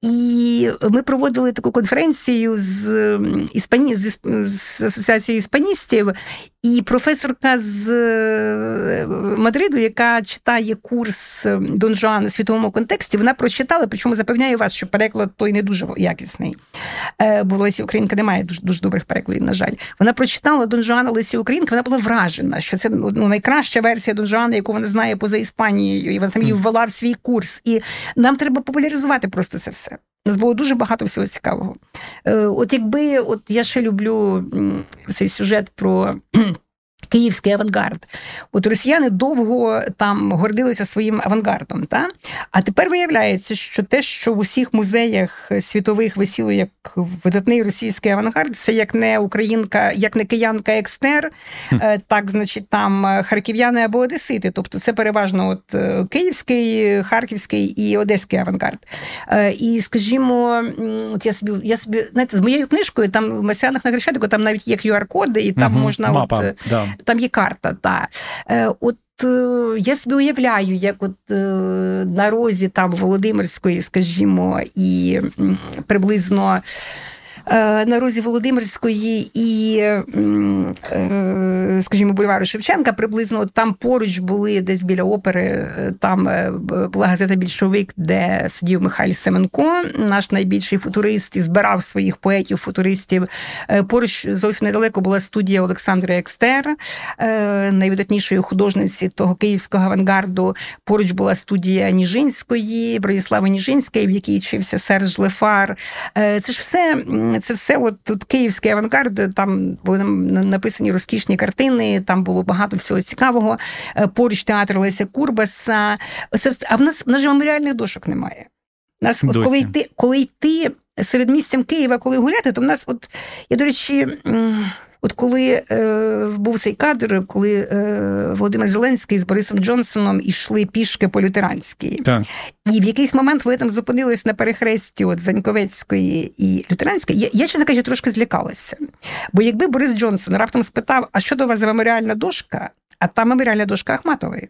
І ми проводили таку конференцію з іспані, з, з асоціацією іспаністів, і професорка з Мадриду, яка читає курс Дон Жуана у світовому контексті, вона прочитала, причому запевняю вас, що переклад той не дуже якісний. Бо Лесі Українка немає дуже дуже добрих перекладів, на жаль. Вона прочитала Дон Жуана Лесі Українки, вона була вражена, що це ну, найкраща версія Дон Жуана, яку вона знає поза Іспанією, і вона там її ввела в свій курс. І нам треба популяризувати просто це все. У нас було дуже багато всього цікавого. Е, от якби от я ще люблю цей сюжет про Київський авангард. От росіяни довго там гордилися своїм авангардом. Та? А тепер виявляється, що те, що в усіх музеях світових висіло як видатний російський авангард, це як не українка, як не киянка екстер, mm. так, значить, там харків'яни або одесити. Тобто це переважно от е, київський, харківський і одеський авангард. Е, і, скажімо, от я собі я собі знаєте, з моєю книжкою там в Масянах на Хрещатику там навіть є QR-коди, і там mm можна. Мапа, от, да там є карта. Та. Е, от е, я собі уявляю, як от е, на розі там Володимирської, скажімо, і приблизно. Е, на розі Володимирської і, е, скажімо, бульвару Шевченка, приблизно там поруч були десь біля опери, е, там була газета Більшовик, де сидів Михайло Семенко, наш найбільший футурист, і збирав своїх поетів-футуристів. Поруч зовсім недалеко була студія Олександри Екстер, найвидатнішої художниці того київського авангарду. Поруч була студія Ніжинської, Броніслава Ніжинської, в якій вчився Серж Лефар. Це ж все це все от тут київський авангард, там були написані розкішні картини, там було багато всього цікавого. Е, поруч театр Леся Курбаса. А в нас в нас же меморіальних дошок немає. Нас, от коли йти, коли йти серед містям Києва, коли гуляти, то в нас, от я, до речі. От коли е, був цей кадр, коли е, Володимир Зеленський з Борисом Джонсоном ішли пішки по лютеранській, так. і в якийсь момент ви там зупинились на перехресті от Заньковецької і Лютеранської, я, я чесно кажучи, трошки злякалася. Бо якби Борис Джонсон раптом спитав, а що до вас за меморіальна дошка, а там меморіальна дошка Ахматової.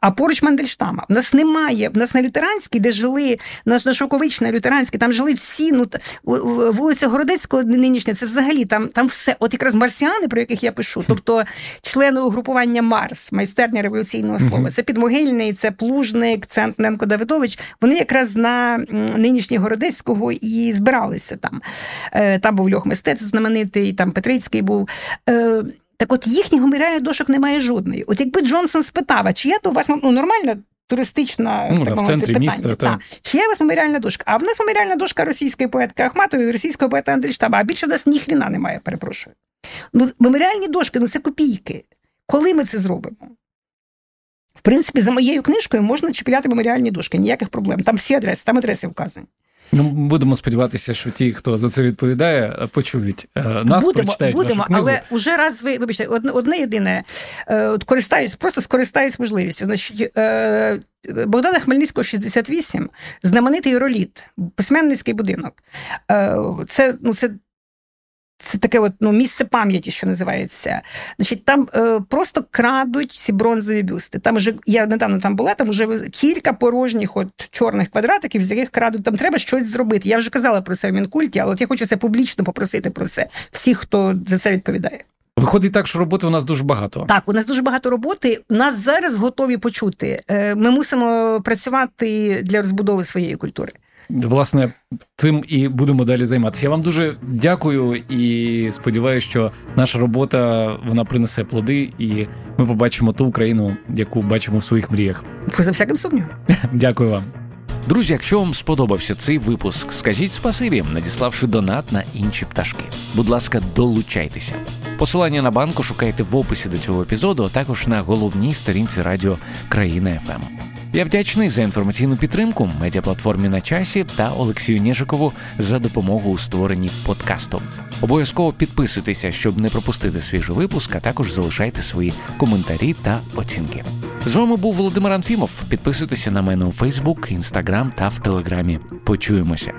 А поруч Мандельштама. В нас немає, в нас на лютеранській, де жили, на Шоковична, лютеранській, там жили всі, ну вулиця Городецького нинішня, це взагалі там там все. От якраз марсіани, про яких я пишу, тобто члени угрупування Марс, майстерня революційного слова. Це Підмогильний, це Плужник, Центненко Давидович. Вони якраз на нинішній Городецького і збиралися там. Е, там був льох мистецтв знаменитий, там Петрицький був. Так от їхніх меморіальних дошок немає жодної. От якби Джонсон спитав, а чи є то у вас ну, нормальна туристична ну, так, в центрі питання, міста, та. чи є у вас меморіальна дошка? А в нас меморіальна дошка російської поетки Ахматової, російського поета Андрійштаба, а більше в нас ніхріна немає, перепрошую. Ну, Меморіальні дошки ну це копійки. Коли ми це зробимо? В принципі, за моєю книжкою можна чіпляти меморіальні дошки, ніяких проблем. Там всі адреси, там адреси вказані. Ну, будемо сподіватися, що ті, хто за це відповідає, почують е, нас, будемо, прочитають будемо, нашу книгу. але уже раз ви вибачте, одне, одне єдине е, користаюсь, просто скористаюсь можливістю. Значить, е, Богдана Хмельницького, 68, знаменитий роліт, письменницький будинок. Це ну, це це таке от, ну, місце пам'яті, що називається. Значить, Там е, просто крадуть ці бронзові бюсти. Там вже я недавно там була, там вже кілька порожніх от чорних квадратиків, з яких крадуть. Там треба щось зробити. Я вже казала про це в Мінкульті, але от я хочу це публічно попросити про це. Всіх, хто за це відповідає. Виходить так, що роботи у нас дуже багато. Так, у нас дуже багато роботи. Нас зараз готові почути. Е, ми мусимо працювати для розбудови своєї культури. Власне цим і будемо далі займатися. Я вам дуже дякую і сподіваюся, що наша робота вона принесе плоди, і ми побачимо ту Україну, яку бачимо в своїх мріях. За всяким сумнівом. Дякую вам. Друзі, якщо вам сподобався цей випуск, скажіть спасибі, надіславши донат на інші пташки. Будь ласка, долучайтеся. Посилання на банку шукайте в описі до цього епізоду, а також на головній сторінці радіо Країна ФМ. Я вдячний за інформаційну підтримку медіаплатформі на часі та Олексію Нежикову за допомогу у створенні подкасту. Обов'язково підписуйтеся, щоб не пропустити свіжий випуск, а також залишайте свої коментарі та оцінки. З вами був Володимир Анфімов. Підписуйтеся на мене у Фейсбук, Інстаграм та в Телеграмі. Почуємося.